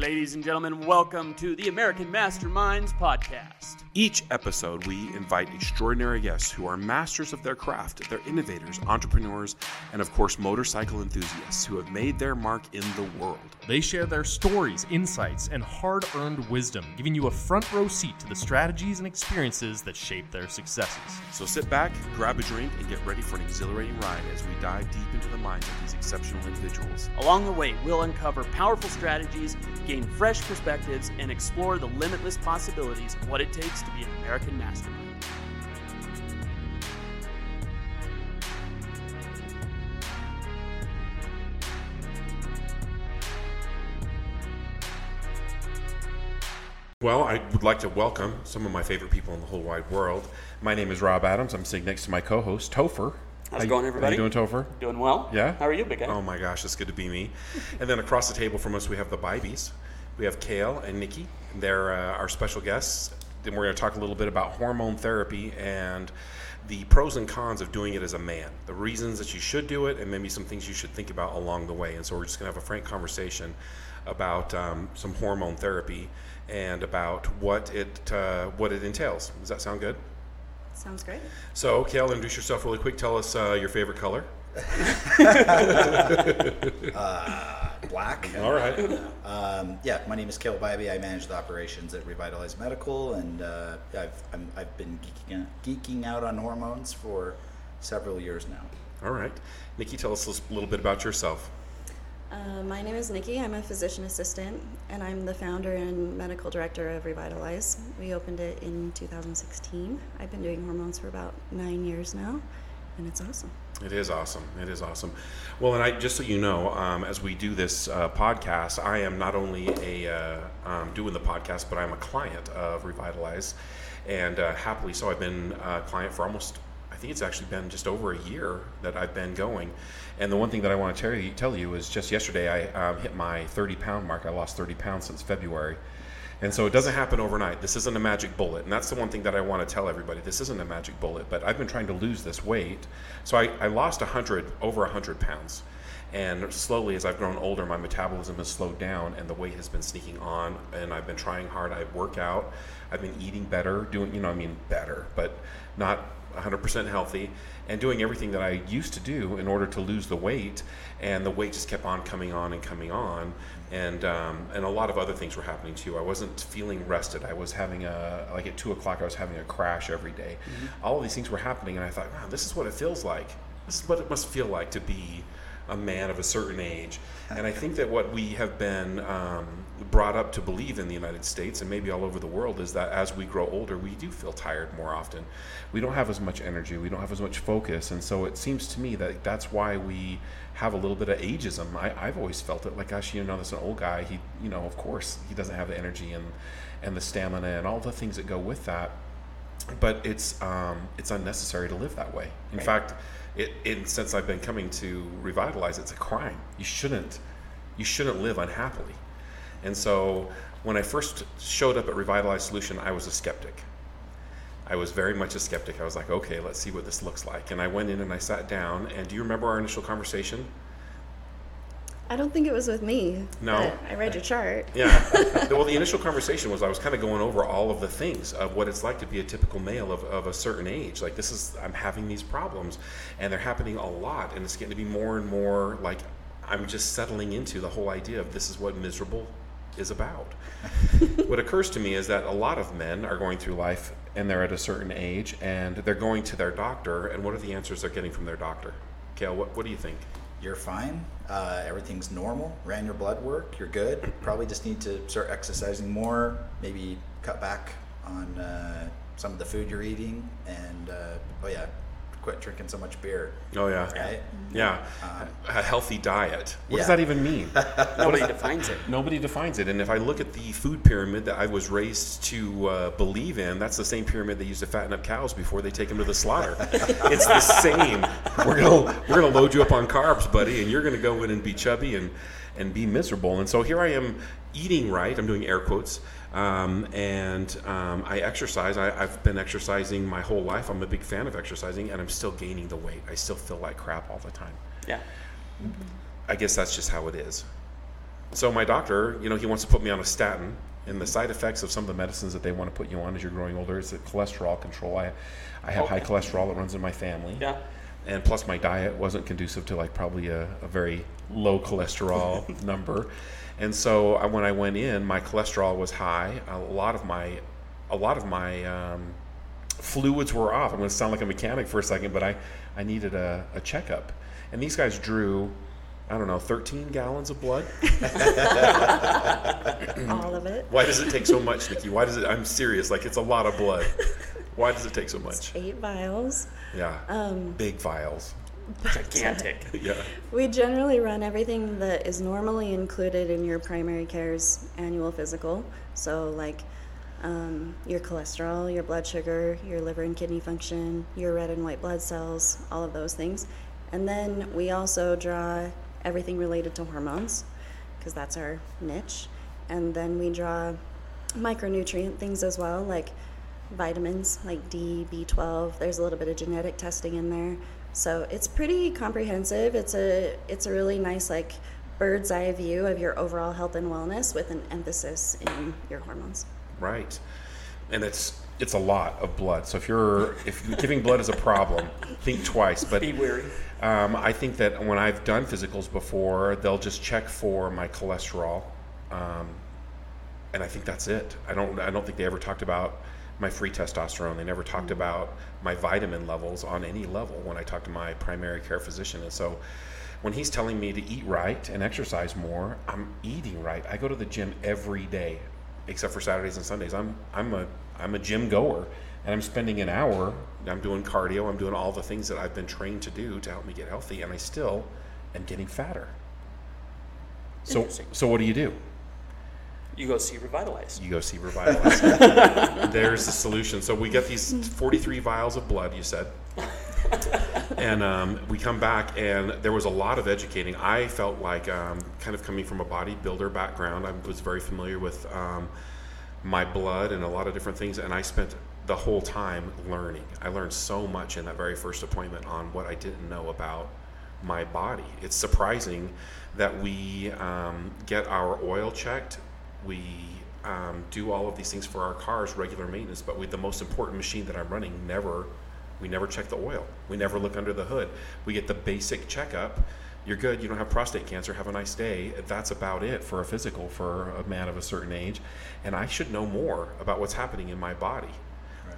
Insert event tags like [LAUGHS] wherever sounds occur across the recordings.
Ladies and gentlemen, welcome to the American Masterminds podcast. Each episode, we invite extraordinary guests who are masters of their craft. They're innovators, entrepreneurs, and of course, motorcycle enthusiasts who have made their mark in the world. They share their stories, insights, and hard earned wisdom, giving you a front row seat to the strategies and experiences that shape their successes. So sit back, grab a drink, and get ready for an exhilarating ride as we dive deep into the minds of these exceptional individuals. Along the way, we'll uncover powerful strategies, gain fresh perspectives, and explore the limitless possibilities of what it takes to be an American mastermind. Well, I would like to welcome some of my favorite people in the whole wide world. My name is Rob Adams. I'm sitting next to my co-host Topher. How's it going, everybody? How you doing, Topher? Doing well? Yeah? How are you, big guy? Oh my gosh, it's good to be me. and then across the table from us, we have the Bybees. We have Cale and Nikki. They're uh, our special guests. Then we're going to talk a little bit about hormone therapy and the pros and cons of doing it as a man, the reasons that you should do it, and maybe some things you should think about along the way. And so we're just going to have a frank conversation about um, some hormone therapy and about what it uh, what it entails. Does that sound good? Sounds great. So, Cale, introduce yourself really quick. Tell us uh, your favorite color. [LAUGHS] [LAUGHS] Black. All right. Um, yeah, my name is Cale Bybee. I manage the operations at Revitalize Medical, and uh, I've, I'm, I've been geeking out, geeking out on hormones for several years now. All right. Nikki, tell us a little bit about yourself. Uh, my name is Nikki. I'm a physician assistant, and I'm the founder and medical director of Revitalize. We opened it in 2016. I've been doing hormones for about nine years now, and it's awesome. It is awesome. It is awesome. Well, and I just so you know, um, as we do this uh, podcast, I am not only a uh, um, doing the podcast, but I'm a client of Revitalize, and uh, happily so. I've been a client for almost. I think it's actually been just over a year that I've been going. And the one thing that I want to tell you, is just yesterday I um, hit my 30 pound mark. I lost 30 pounds since February. And so it doesn't happen overnight. This isn't a magic bullet. And that's the one thing that I want to tell everybody. This isn't a magic bullet, but I've been trying to lose this weight. So I, I lost 100, over 100 pounds. And slowly, as I've grown older, my metabolism has slowed down and the weight has been sneaking on. And I've been trying hard. I work out. I've been eating better, doing, you know, I mean, better, but not 100% healthy and doing everything that I used to do in order to lose the weight. And the weight just kept on coming on and coming on. And, um, and a lot of other things were happening too. I wasn't feeling rested. I was having a, like at two o'clock, I was having a crash every day. All of these things were happening. And I thought, wow, this is what it feels like. This is what it must feel like to be a man of a certain age. And I think that what we have been um, brought up to believe in the United States and maybe all over the world is that as we grow older, we do feel tired more often. We don't have as much energy, we don't have as much focus. And so it seems to me that that's why we have a little bit of ageism. I, I've always felt it like, gosh, you know, this an old guy. He, you know, of course, he doesn't have the energy and, and the stamina and all the things that go with that but it's um, it's unnecessary to live that way. In fact, it, since I've been coming to revitalize, it's a crime. You shouldn't you shouldn't live unhappily. And so when I first showed up at Revitalize Solution, I was a skeptic. I was very much a skeptic. I was like, okay, let's see what this looks like. And I went in and I sat down. And do you remember our initial conversation? I don't think it was with me. No? I read your chart. Yeah. [LAUGHS] well, the initial conversation was I was kind of going over all of the things of what it's like to be a typical male of, of a certain age. Like, this is, I'm having these problems, and they're happening a lot, and it's getting to be more and more like I'm just settling into the whole idea of this is what miserable is about. [LAUGHS] what occurs to me is that a lot of men are going through life and they're at a certain age and they're going to their doctor, and what are the answers they're getting from their doctor? Cale, what, what do you think? You're fine. Uh, everything's normal. Ran your blood work. You're good. Probably just need to start exercising more. Maybe cut back on uh, some of the food you're eating, and uh, oh yeah, quit drinking so much beer. Oh, yeah. Right? Yeah, a healthy diet. What does that even mean? [LAUGHS] Nobody defines it. Nobody defines it. And if I look at the food pyramid that I was raised to uh, believe in, that's the same pyramid they use to fatten up cows before they take them to the slaughter. [LAUGHS] it's the same. We're gonna we're gonna load you up on carbs, buddy, and you're gonna go in and be chubby and and be miserable. And so here I am eating right. I'm doing air quotes. Um, and um, I exercise. I, I've been exercising my whole life. I'm a big fan of exercising, and I'm still gaining the weight. I still feel like crap all the time. Yeah. I guess that's just how it is. so my doctor, you know, he wants to put me on a statin, and the side effects of some of the medicines that they want to put you on as you're growing older is the cholesterol control. I, I have high cholesterol that runs in my family. Yeah. And plus, my diet wasn't conducive to like probably a, a very low cholesterol [LAUGHS] number. And so I, when I went in, my cholesterol was high. A lot of my, a lot of my um, fluids were off. I'm going to sound like a mechanic for a second, but I, I needed a, a checkup. And these guys drew, I don't know, 13 gallons of blood. [LAUGHS] All of it. Why does it take so much, Nikki? Why does it? I'm serious. Like it's a lot of blood. Why does it take so much? Eight vials. Yeah. Um, Big vials. Gigantic. [LAUGHS] Yeah. We generally run everything that is normally included in your primary care's annual physical. So, like um, your cholesterol, your blood sugar, your liver and kidney function, your red and white blood cells, all of those things. And then we also draw everything related to hormones, because that's our niche. And then we draw micronutrient things as well, like vitamins like D, B12. There's a little bit of genetic testing in there. So it's pretty comprehensive. It's a it's a really nice like bird's eye view of your overall health and wellness with an emphasis in your hormones. Right. And it's it's a lot of blood. So if you're if [LAUGHS] giving blood is a problem, think twice. But Be wary. um, I think that when I've done physicals before, they'll just check for my cholesterol, um, and I think that's it. I don't I don't think they ever talked about my free testosterone. They never talked mm. about my vitamin levels on any level when I talked to my primary care physician. And so when he's telling me to eat right and exercise more, I'm eating right. I go to the gym every day, except for Saturdays and Sundays. I'm I'm a I'm a gym goer, and I'm spending an hour. I'm doing cardio. I'm doing all the things that I've been trained to do to help me get healthy, and I still am getting fatter. So so what do you do? You go see Revitalize. You go see Revitalize. [LAUGHS] There's the solution. So we get these 43 vials of blood. You said. and um, we come back, and there was a lot of educating. I felt like, um, kind of coming from a bodybuilder background, I was very familiar with um, my blood and a lot of different things, and I spent the whole time learning. I learned so much in that very first appointment on what I didn't know about my body. It's surprising that we um, get our oil checked, we um, do all of these things for our cars, regular maintenance, but with the most important machine that I'm running, never we never check the oil. We never look under the hood. We get the basic checkup. You're good. You don't have prostate cancer. Have a nice day. That's about it for a physical for a man of a certain age. And I should know more about what's happening in my body.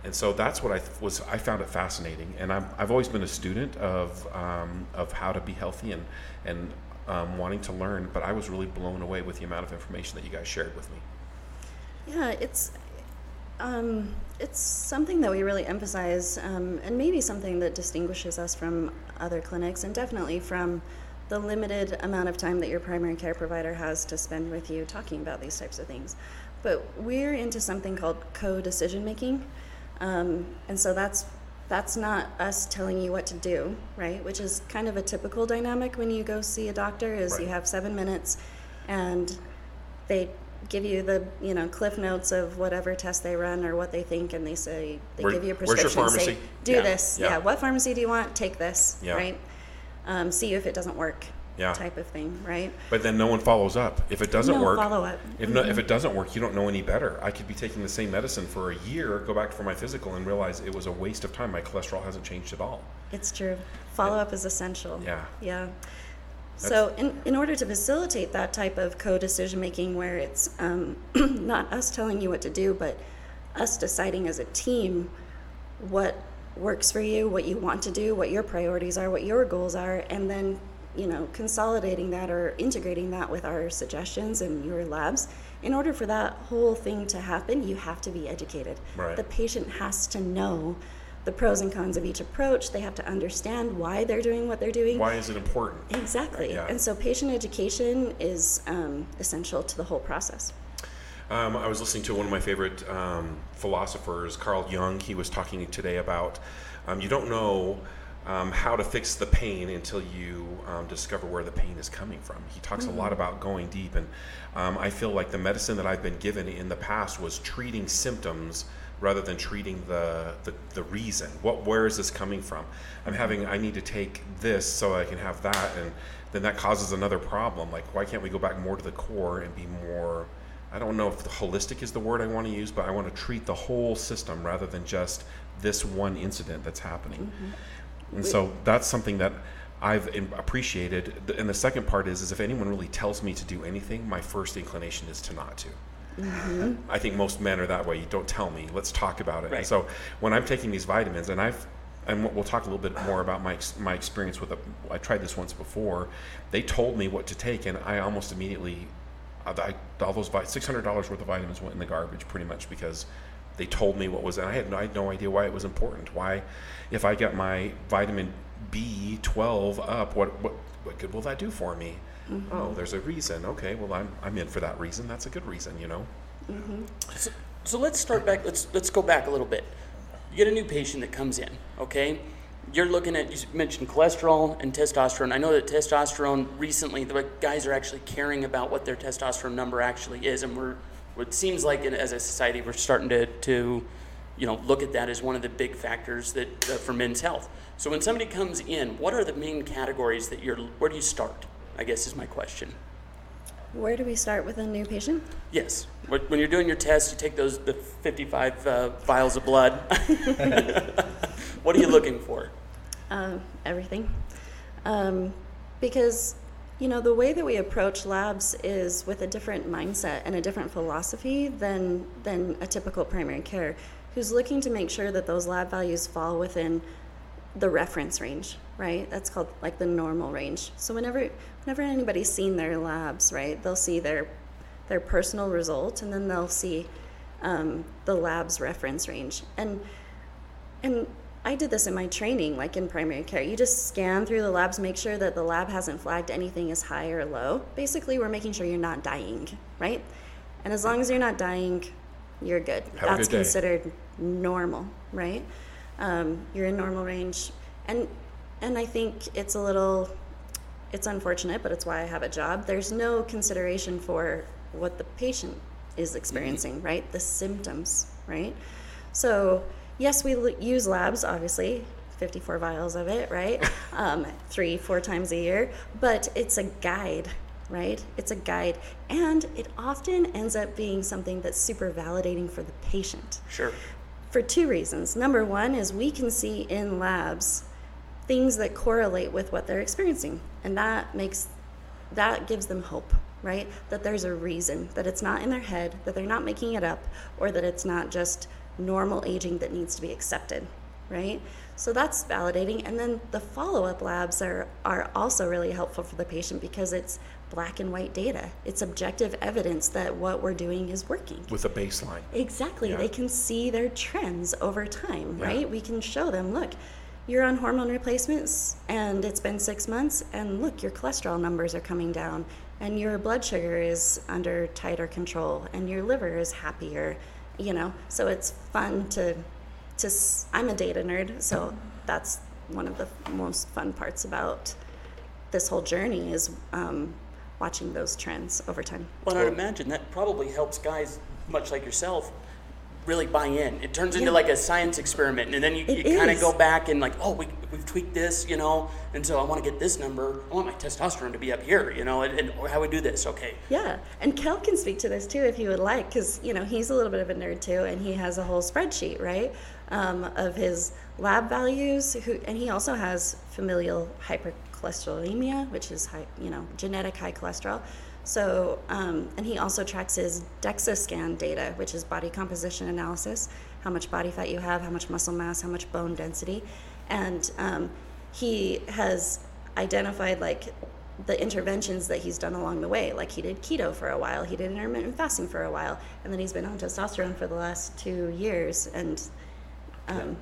And so that's what I th- was. I found it fascinating, and I'm, I've always been a student of um, of how to be healthy and and um, wanting to learn. But I was really blown away with the amount of information that you guys shared with me. Yeah, it's um, it's something that we really emphasize, um, and maybe something that distinguishes us from other clinics, and definitely from the limited amount of time that your primary care provider has to spend with you talking about these types of things. But we're into something called co-decision making, um, and so that's that's not us telling you what to do, right? Which is kind of a typical dynamic when you go see a doctor. Is you have seven minutes, and they give you the you know cliff notes of whatever test they run or what they think and they say they Where- give you a prescription where's your prescription say pharmacy? do Yeah, this yeah. yeah. what pharmacy do you want take this Yeah. right um, see if it doesn't work Yeah. type of thing right But then no one follows up. If it doesn't No work, follow-up. If, no, if it doesn't work, you don't know any better. I could be taking the same medicine for a year, go back for my physical, and realize it was a waste of time. My cholesterol hasn't changed at all. it's true follow-up is essential Yeah. yeah so in, in order to facilitate that type of co-decision making where it's um, [CLEARS THROAT] not us telling you what to do but us deciding as a team what works for you what you want to do what your priorities are what your goals are and then you know consolidating that or integrating that with our suggestions and your labs in order for that whole thing to happen you have to be educated Right. the patient has to know the pros and cons of each approach they have to understand why they're doing what they're doing Why is it important? Exactly. Yeah. And so patient education is um, essential to the whole process. Um, I was listening to one of my favorite um, philosophers, Carl Jung. He was talking today about um, you don't know um, how to fix the pain until you um, discover where the pain is coming from. He talks a lot about going deep, and um, I feel like the medicine that I've been given in the past was treating symptoms rather than treating the, the, the reason. What where is this coming from? I'm having I need to take this so I can have that and then that causes another problem. Like why can't we go back more to the core and be more I don't know if the holistic is the word I want to use, but I want to treat the whole system rather than just this one incident that's happening. Mm-hmm. And so that's something that I've appreciated. And the second part is, is if anyone really tells me to do anything, my first inclination is to not to. Mm-hmm. I think most men are that way. You don't tell me. Let's talk about it. Right. so when I'm taking these vitamins, and I've and we'll talk a little bit more about my my experience with it. I tried this once before. They told me what to take, and I almost immediately, I, all those six hundred dollars worth of vitamins went in the garbage pretty much because they told me what was. And I had no, I had no idea why it was important. Why, if I get my vitamin B12 up, what what what good will that do for me? Mm-hmm. Oh, there's a reason. Okay, well, I'm, I'm in for that reason. That's a good reason, you know? Mm-hmm. So, so let's start back. Let's, let's go back a little bit. You get a new patient that comes in, okay? You're looking at, you mentioned cholesterol and testosterone. I know that testosterone recently, the guys are actually caring about what their testosterone number actually is. And we're, it seems like as a society, we're starting to, to you know, look at that as one of the big factors that uh, for men's health. So when somebody comes in, what are the main categories that you're, where do you start? I guess is my question. Where do we start with a new patient? Yes. When you're doing your test, you take those the 55 uh, vials of blood. [LAUGHS] what are you looking for? Um, everything. Um, because you know the way that we approach labs is with a different mindset and a different philosophy than than a typical primary care who's looking to make sure that those lab values fall within the reference range, right? That's called like the normal range. So whenever whenever anybody's seen their labs, right, they'll see their their personal result, and then they'll see um, the lab's reference range. And and I did this in my training, like in primary care. You just scan through the labs, make sure that the lab hasn't flagged anything as high or low. Basically, we're making sure you're not dying, right? And as long as you're not dying, you're good. Have That's good considered normal, right? um, you're in normal range and and i think it's a little it's unfortunate but it's why i have a job there's no consideration for what the patient is experiencing mm-hmm. right the symptoms right so yes we l- use labs obviously 54 vials of it right [LAUGHS] um, three four times a year but it's a guide right it's a guide and it often ends up being something that's super validating for the patient sure for two reasons. Number one is we can see in labs things that correlate with what they're experiencing, and that makes that gives them hope, right? That there's a reason, that it's not in their head, that they're not making it up, or that it's not just normal aging that needs to be accepted, right? So that's validating. And then the follow up labs are, are also really helpful for the patient because it's black and white data. It's objective evidence that what we're doing is working. With a baseline. Exactly. Yeah. They can see their trends over time, right? We can show them, look, you're on hormone replacements and it's been six months, and look, your cholesterol numbers are coming down, and your blood sugar is under tighter control, and your liver is happier, you know? So it's fun to, to I'm a data nerd, so that's one of the most fun parts about this whole journey is um, watching those trends over time. Well, I'd imagine that probably helps guys, much like yourself, really buy in. It turns into yeah. like a science experiment, and then you, you kind of go back and like, oh, we, we've tweaked this, you know, and so I want to get this number. I want my testosterone to be up here, you know, and, and how we do this, okay? Yeah, and Cale can speak to this too if you would like, because you know he's a little bit of a nerd too, and he has a whole spreadsheet, right, um, of his lab values. Who, and he also has familial hypercholesterolemia, which is high, you know, genetic high cholesterol. So, um, and he also tracks his DEXA scan data, which is body composition analysis, how much body fat you have, how much muscle mass, how much bone density. And um, he has identified like the interventions that he's done along the way. Like he did keto for a while, he did intermittent fasting for a while, and then he's been on testosterone for the last two years. And um,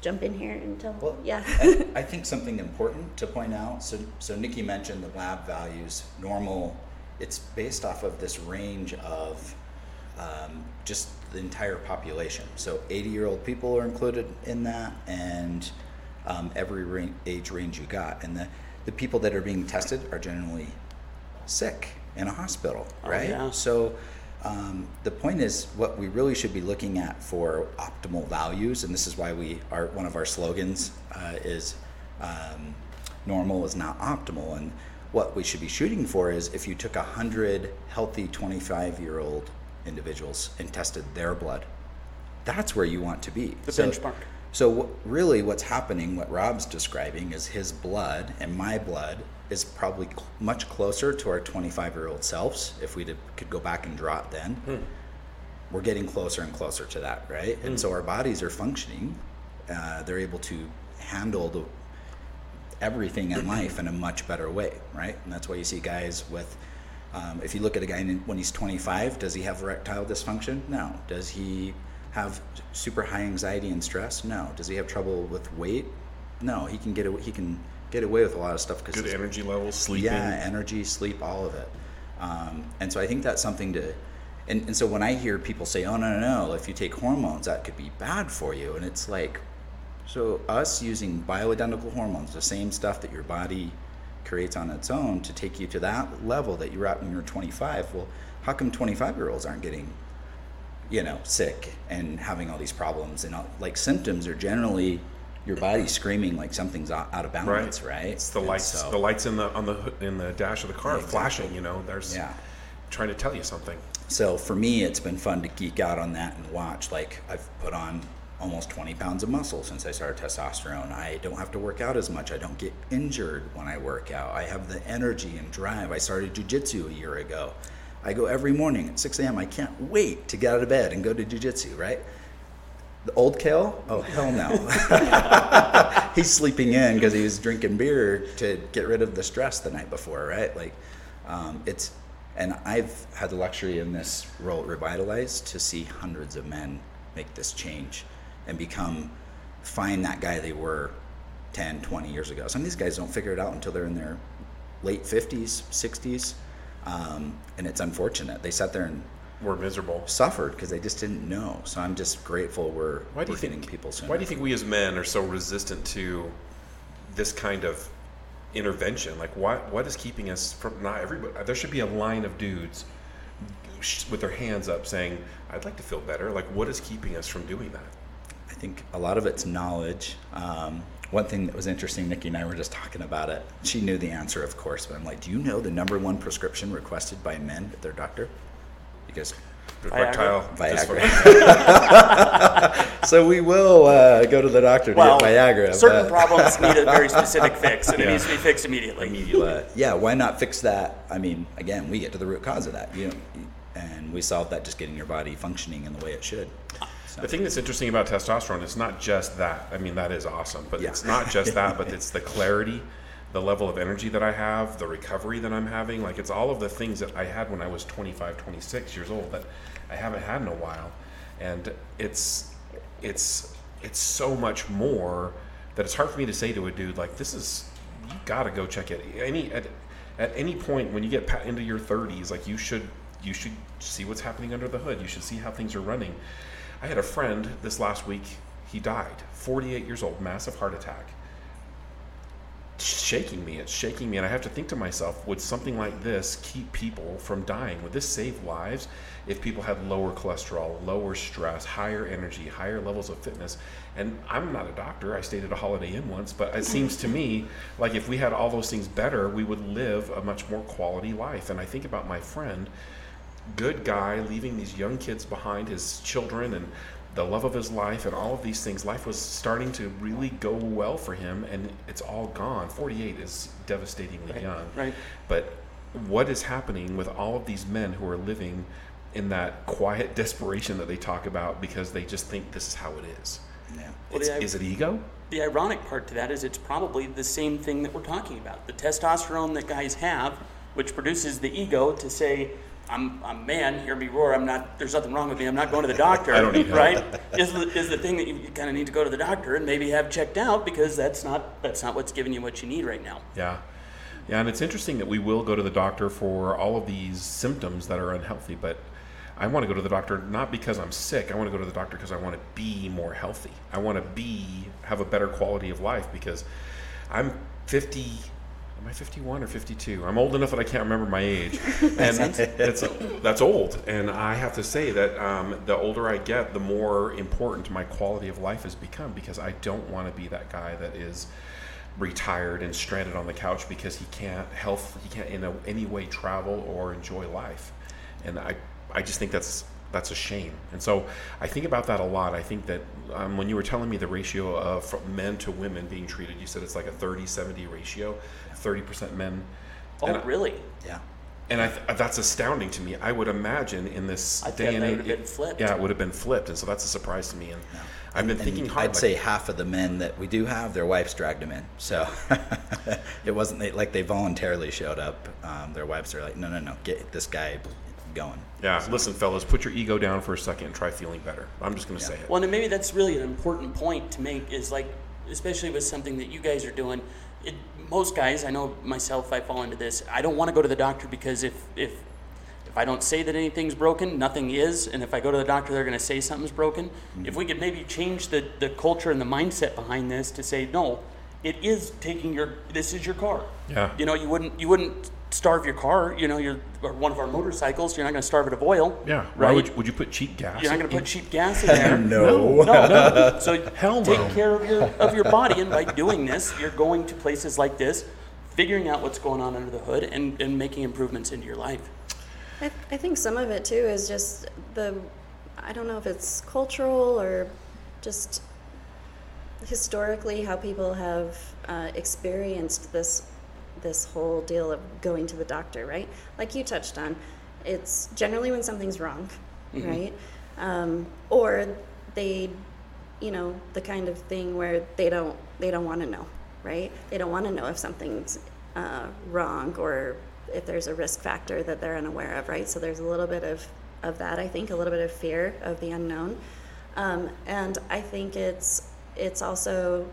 jump in here and tell? Well, yeah. I, I, think something important to point out. So, so Nikki mentioned the lab values. Normal, it's based off of this range of um, just the entire population. So, 80 year old people are included in that, and um, every range, age range you got. And the, the people that are being tested are generally sick in a hospital, oh, right? Oh, yeah. So, Um, the point is, what we really should be looking at for optimal values, and this is why we are one of our slogans uh, is um, normal is not optimal. And what we should be shooting for is if you took a hundred healthy 25 year old individuals and tested their blood, that's where you want to be. The So- benchmark. so w- really, what's happening, what Rob's describing, is his blood and my blood is probably cl- much closer to our 25 year old selves. If we did, could go back and draw it then, we're getting closer and closer to that, right? And so our bodies are functioning. Uh, they're able to handle the everything in life in a much better way, right? And that's why you see guys with, um, if you look at a guy when he's 25, does he have erectile dysfunction? No. Does he have super high anxiety and stress? No. Does he have trouble with weight? No. He can get away, he can get away with a lot of stuff because Good energy levels, sleeping. yeah, energy, sleep, all of it. Um, and so I think that's something to, and, and so when I hear people say, oh, no, no, no, if you take hormones, that could be bad for you. And it's like, so us using bioidentical hormones, the same stuff that your body creates on its own to take you to that level that you're at when you're 25, well, how come 25 year olds aren't getting, you know, sick and having all these problems? And all, like symptoms are generally your body screaming like something's out of balance, right? It's the And lights. so- the lights in the on the in the dash of the car exactly. flashing. You know, there's Yeah. trying to tell you something. So for me, it's been fun to geek out on that and watch. Like I've put on almost 20 pounds of muscle since I started testosterone. I don't have to work out as much. I don't get injured when I work out. I have the energy and drive. I started jujitsu a year ago. I go every morning at 6 a.m. I can't wait to get out of bed and go to jujitsu, right? The old Cale? Oh, hell no. [LAUGHS] He's sleeping in because he was drinking beer to get rid of the stress the night before, right? Like, um, it's, and I've had the luxury in this role at Revitalize to see hundreds of men make this change and become, find that guy they were 10, 20 years ago. Some of these guys don't figure it out until they're in their late 50s, 60s. Um, and it's unfortunate. They sat there and We're miserable. suffered because they just didn't know. So I'm just grateful we're, Why do we're you getting think people sooner. Why do you think we as men are so resistant to this kind of intervention? Like, what what is keeping us from not everybody? There should be a line of dudes with their hands up saying, "I'd like to feel better." Like, what is keeping us from doing that? I think a lot of it's knowledge. Um, one thing that was interesting, Nikki and I were just talking about it. She knew the answer, of course, but I'm like, do you know the number one prescription requested by men at their doctor? Because Erectile Viagra. dysfunction. [LAUGHS] [LAUGHS] so we will uh, go to the doctor to Well, get Viagra. certain but- problems need a very [LAUGHS] specific fix, and it needs to be fixed immediately. but yeah, why not fix that? I mean, again, we get to the root cause of that. You know, and we solve that just getting your body functioning in the way it should. So, The thing that's interesting about testosterone is not just that. I mean, that is awesome, but Yeah. it's not just that, but [LAUGHS] it's the clarity, the level of energy that I have, the recovery that I'm having. Like, it's all of the things that I had when I was 25, 26 years old that I haven't had in a while. And it's, it's, it's so much more that it's hard for me to say to a dude, like, this is, you gotta go check it. Any, at, at any point when you get into your 30s, like, you should, you should see what's happening under the hood. You should see how things are running. I had a friend this last week. He died, 48 years old, massive heart attack. Shaking me. It's shaking me, and I have to think to myself: Would something like this keep people from dying? Would this save lives if people had lower cholesterol, lower stress, higher energy, higher levels of fitness? And I'm not a doctor. I stayed at a Holiday Inn once, but it seems to me like if we had all those things better, we would live a much more quality life. And I think about my friend good guy leaving these young kids behind, his children and the love of his life and all of these things. Life was starting to really go well for him and it's all gone. 48 is devastatingly young. right. But what is happening with all of these men who are living in that quiet [LAUGHS] desperation that they talk about because they just think this is how it is? yeah. Well, It's, the- is it ego? The ironic part to that is it's probably the same thing that we're talking about. The testosterone that guys have, which produces the ego to say, I'm, I'm a man, hear me roar, I'm not, there's nothing wrong with me, I'm not going to the [LAUGHS] doctor, I don't need help. right? Is the, is the thing that you kind of need to go to the doctor and maybe have checked out because that's not, that's not what's giving you what you need right now. Yeah. Yeah, and it's interesting that we will go to the doctor for all of these symptoms that are unhealthy, but I want to go to the doctor not because I'm sick. I want to go to the doctor because I want to be more healthy. I want to be have a better quality of life because I'm 50 am I 51 or 52? I'm old enough that I can't remember my age, [LAUGHS] and it's that's old. And I have to say that um, the older I get, the more important my quality of life has become because I don't want to be that guy that is retired and stranded on the couch because he can't health he can't in a, any way travel or enjoy life, and I I just think that's that's a shame. And so I think about that a lot. I think that um, when you were telling me the ratio of men to women being treated, you said it's like a 30 70 ratio, 30% men. Oh, and I- really? Yeah. and I th- that's astounding to me. I would imagine in this I day thought and age, would have been flipped. yeah, it would have been flipped, and so that's a surprise to me. And I've been And thinking hard. I'd like- say half of the men that we do have, their wives dragged them in. So [LAUGHS] it wasn't they, like they voluntarily showed up. Um, their wives are like, no, no, no, get this guy going. yeah, listen, fellas, put your ego down for a second and try feeling better. I'm just going to Yeah. say it. Well, and maybe that's really an important point to make is like, especially with something that you guys are doing. It, most guys, I know myself, I fall into this. I don't want to go to the doctor because if if if I don't say that anything's broken, nothing is, and if I go to the doctor, they're going to say something's broken. Mm-hmm. If we could maybe change the the culture and the mindset behind this to say no, it is taking your this is your car. Yeah. You know, you wouldn't you wouldn't starve your car. You know, you're or one of our motorcycles. You're not going to starve it of oil. yeah, why Right. would you, would you put cheap gas? You're not going to put cheap gas in [LAUGHS] there. No. no, no. So [LAUGHS] Hell take no. care of your of your body, and by [LAUGHS] doing this, you're going to places like this, figuring out what's going on under the hood, and, and making improvements into your life. I, I think some of it too is just the, I don't know if it's cultural or just historically how people have uh, experienced this this whole deal of going to the doctor, right? Like you touched on, it's generally when something's wrong, right? Um, or they, you know, the kind of thing where they don't they don't want to know, right? They don't want to know if something's uh, wrong or if there's a risk factor that they're unaware of, right? So there's a little bit of of that. I think a little bit of fear of the unknown, um, and I think it's it's also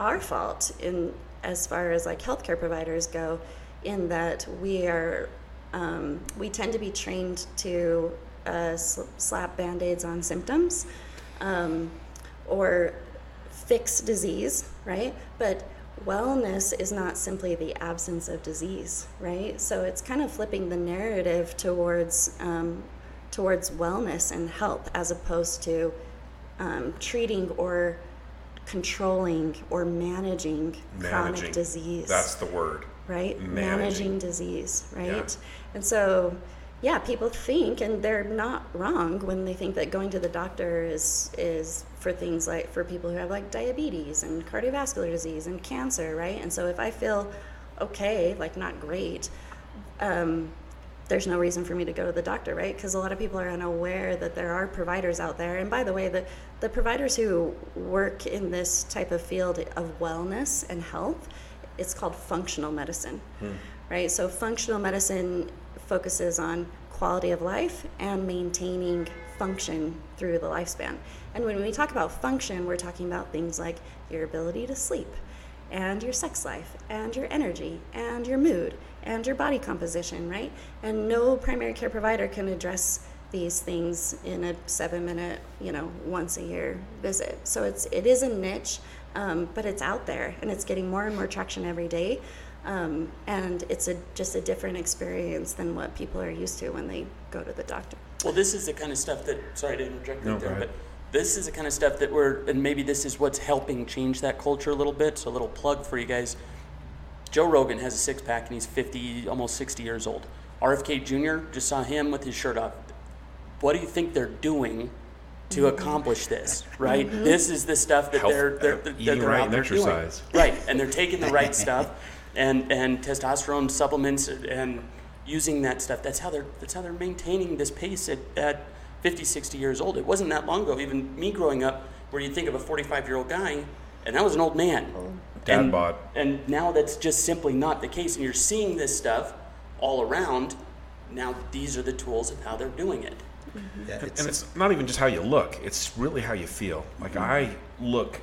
our fault in as far as like healthcare providers go in that we are um, we tend to be trained to uh, sl- slap band-aids on symptoms um, or fix disease right? But wellness is not simply the absence of disease right? So it's kind of flipping the narrative towards um, towards wellness and health as opposed to um, treating or controlling or managing, Managing. chronic disease That's the word. right managing. disease right Yeah. and so yeah people think and they're not wrong when they think that going to the doctor is is for things like for people who have like diabetes and cardiovascular disease and cancer right and so if i feel okay like not great um, there's no reason for me to go to the doctor, right? Because a lot of people are unaware that there are providers out there. And by the way, the, the providers who work in this type of field of wellness and health, it's called functional medicine, hmm. right? So functional medicine focuses on quality of life and maintaining function through the lifespan. And when we talk about function, we're talking about things like your ability to sleep, and your sex life and your energy and your mood and your body composition, right? And no primary care provider can address these things in a seven minute, you know, once a year visit. So it's it is a niche, um, but it's out there and it's getting more and more traction every day. Um, and it's a just a different experience than what people are used to when they go to the doctor. Well, this is the kind of stuff that. Sorry to interject No, right go there, but this is the kind of stuff that we're, and maybe this is what's helping change that culture a little bit. So, a little plug for you guys. Joe Rogan has a six pack and he's 50, almost 60 years old. RFK Jr., just saw him with his shirt off. What do you think they're doing to accomplish this, [LAUGHS] right? This is the stuff that Health- they're, they're, uh, that eating they're right out and there doing. exercise. Right, and they're taking the right [LAUGHS] stuff and, and testosterone supplements and using that stuff. That's how they're that's how they're maintaining this pace at, at 50, 60 years old. It wasn't that long ago, even me growing up, where you think of a 45 year old guy, and that was an old man. Dad and, bod. And now that's just simply not the case. And you're seeing this stuff all around. Now these are the tools of how they're doing it. Mm-hmm. Yeah, and it's not even just how you look; it's really how you feel. Like mm-hmm. I look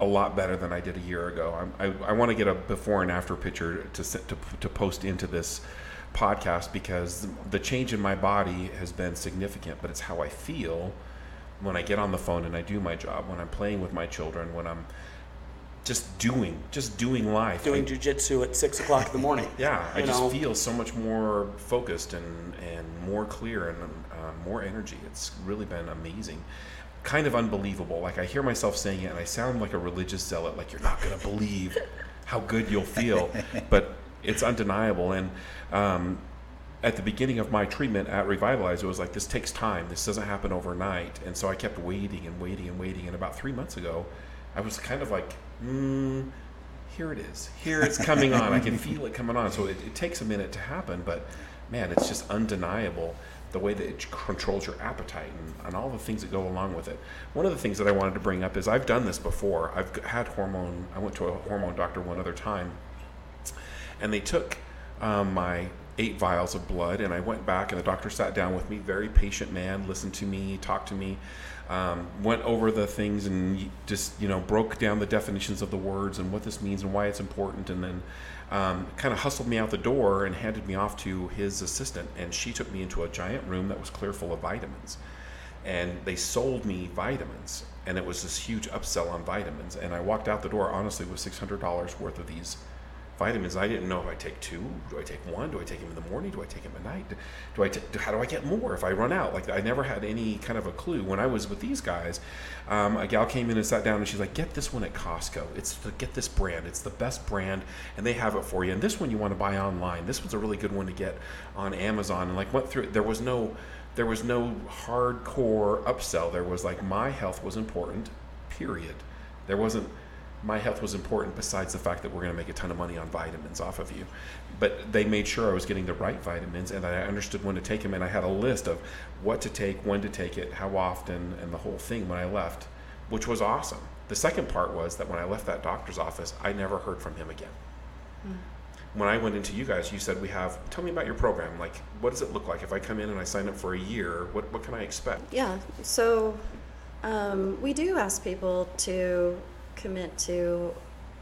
a lot better than I did a year ago. I'm, I I want to get a before and after picture to to to post into this podcast because the change in my body has been significant. But it's how I feel when I get on the phone and I do my job, when I'm playing with my children, when I'm just doing, just doing life. Doing I- jujitsu at six o'clock in the morning. [LAUGHS] yeah, I just know? feel so much more focused and, and more clear and uh, more energy. It's really been amazing. Kind of unbelievable. Like I hear myself saying it and I sound like a religious zealot, like you're not going to believe how good you'll feel. [LAUGHS] but it's undeniable. And um, at the beginning of my treatment at Revitalize, it was like, this takes time. This doesn't happen overnight. And so I kept waiting and waiting and waiting. And about three months ago, I was kind of like, mm, here it is. Here it's coming on. I can [LAUGHS] feel it coming on. So it, it takes a minute to happen, but man, it's just undeniable the way that it controls your appetite and, and all the things that go along with it. One of the things that I wanted to bring up is I've done this before. I've had hormone, I went to a hormone doctor one other time, and they took um, my eight vials of blood and i went back and the doctor sat down with me very patient man listened to me talked to me um, went over the things and just you know broke down the definitions of the words and what this means and why it's important and then um, kind of hustled me out the door and handed me off to his assistant and she took me into a giant room that was clear full of vitamins. And they sold me vitamins and it was this huge upsell on vitamins and i walked out the door honestly with $600 worth of these vitamins i didn't know if i take two do i take one do i take them in the morning do i take them at night do i ta- do, how do i get more if i run out? Like i never had any kind of a clue. When i was with these guys um, a gal came in and sat down and she's like get this one at costco. It's the, get this brand. It's the best brand and they have it for you. And this one you want to buy online. This one's a really good one to get on amazon. And like went through there was no there was no hardcore upsell. There was like my health was important, period. There wasn't my health was important besides the fact that we're going to make a ton of money on vitamins off of you. But they made sure I was getting the right vitamins and that I understood when to take them and I had a list of what to take, when to take it, how often, and the whole thing when I left, which was awesome. The second part was that when I left that doctor's office, I never heard from him again when I went into you guys, you said we have. Tell me about your program. Like, what does it look like if I come in and I sign up for a year? What what can I expect? Yeah, so um, we do ask people to commit to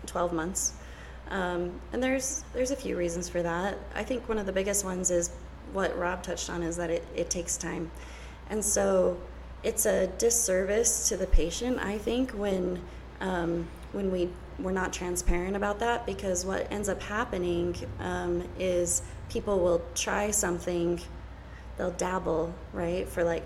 12 months. Um, and there's there's a few reasons for that. I think one of the biggest ones is what Rob touched on is that it, it takes time. And so it's a disservice to the patient, I think, when um, when we we're not transparent about that because what ends up happening um, is people will try something they'll dabble, right? For like,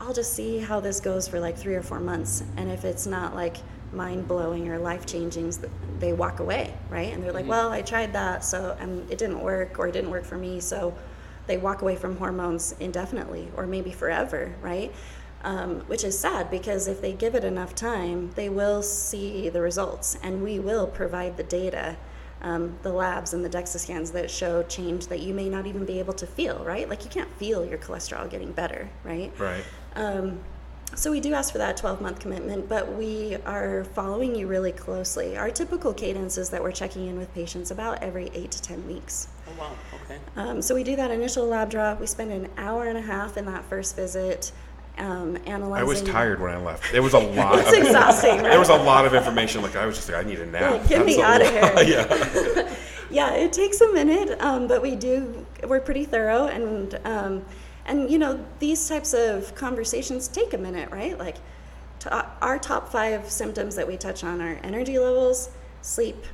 I'll just see how this goes for like three or four months. And if it's not like mind blowing or life changing, they walk away, right? And they're like, well, I tried that, so um, it didn't work, or it didn't work for me, so they walk away from hormones indefinitely or maybe forever, right? Um, which is sad because if they give it enough time, they will see the results, and we will provide the data um, the labs and the DEXA scans that show change that you may not even be able to feel, right? Like you can't feel your cholesterol getting better, right? Right. Um, so we do ask for that 12 month commitment, but we are following you really closely. Our typical cadence is that we're checking in with patients about every 8 to 10 weeks. Oh wow. Okay. Um, so we do that initial lab draw. We spend an hour and a half in that first visit um, analyzing. I was tired when I left. There was a [LAUGHS] lot. It's of, exhausting, There was a lot of information. Like I was just like, I need a nap. Like, get me That's a outta lot. here. [LAUGHS] yeah. [LAUGHS] yeah, it takes a minute, um, but we do. We're pretty thorough, and um, and you know these types of conversations take a minute, right? Like our top five symptoms that we touch on are energy levels, sleep,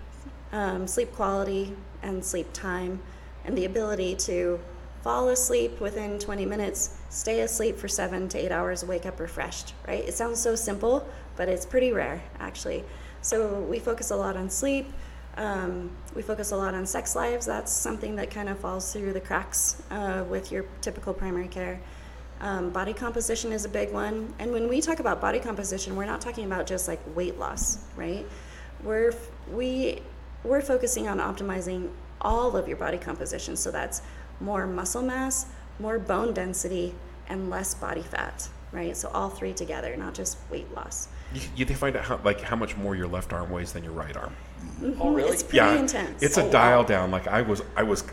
um, sleep quality, and sleep time, and the ability to fall asleep within 20 minutes, stay asleep for seven to eight hours, wake up refreshed, right? It sounds so simple, but it's pretty rare, actually. So we focus a lot on sleep. Um, we focus a lot on sex lives. That's something that kind of falls through the cracks uh, with your typical primary care. Um, body composition is a big one. And when we talk about body composition, we're not talking about just like weight loss, right? We're, we, we're focusing on optimizing all of your body composition. So that's more muscle mass, more bone density, and less body fat, right? So all three together, not just weight loss. You, you out how, like how much more your left arm weighs than your right arm. Oh really? It's pretty yeah, intense. it's Oh, a wow. dial down. Like I was, I was,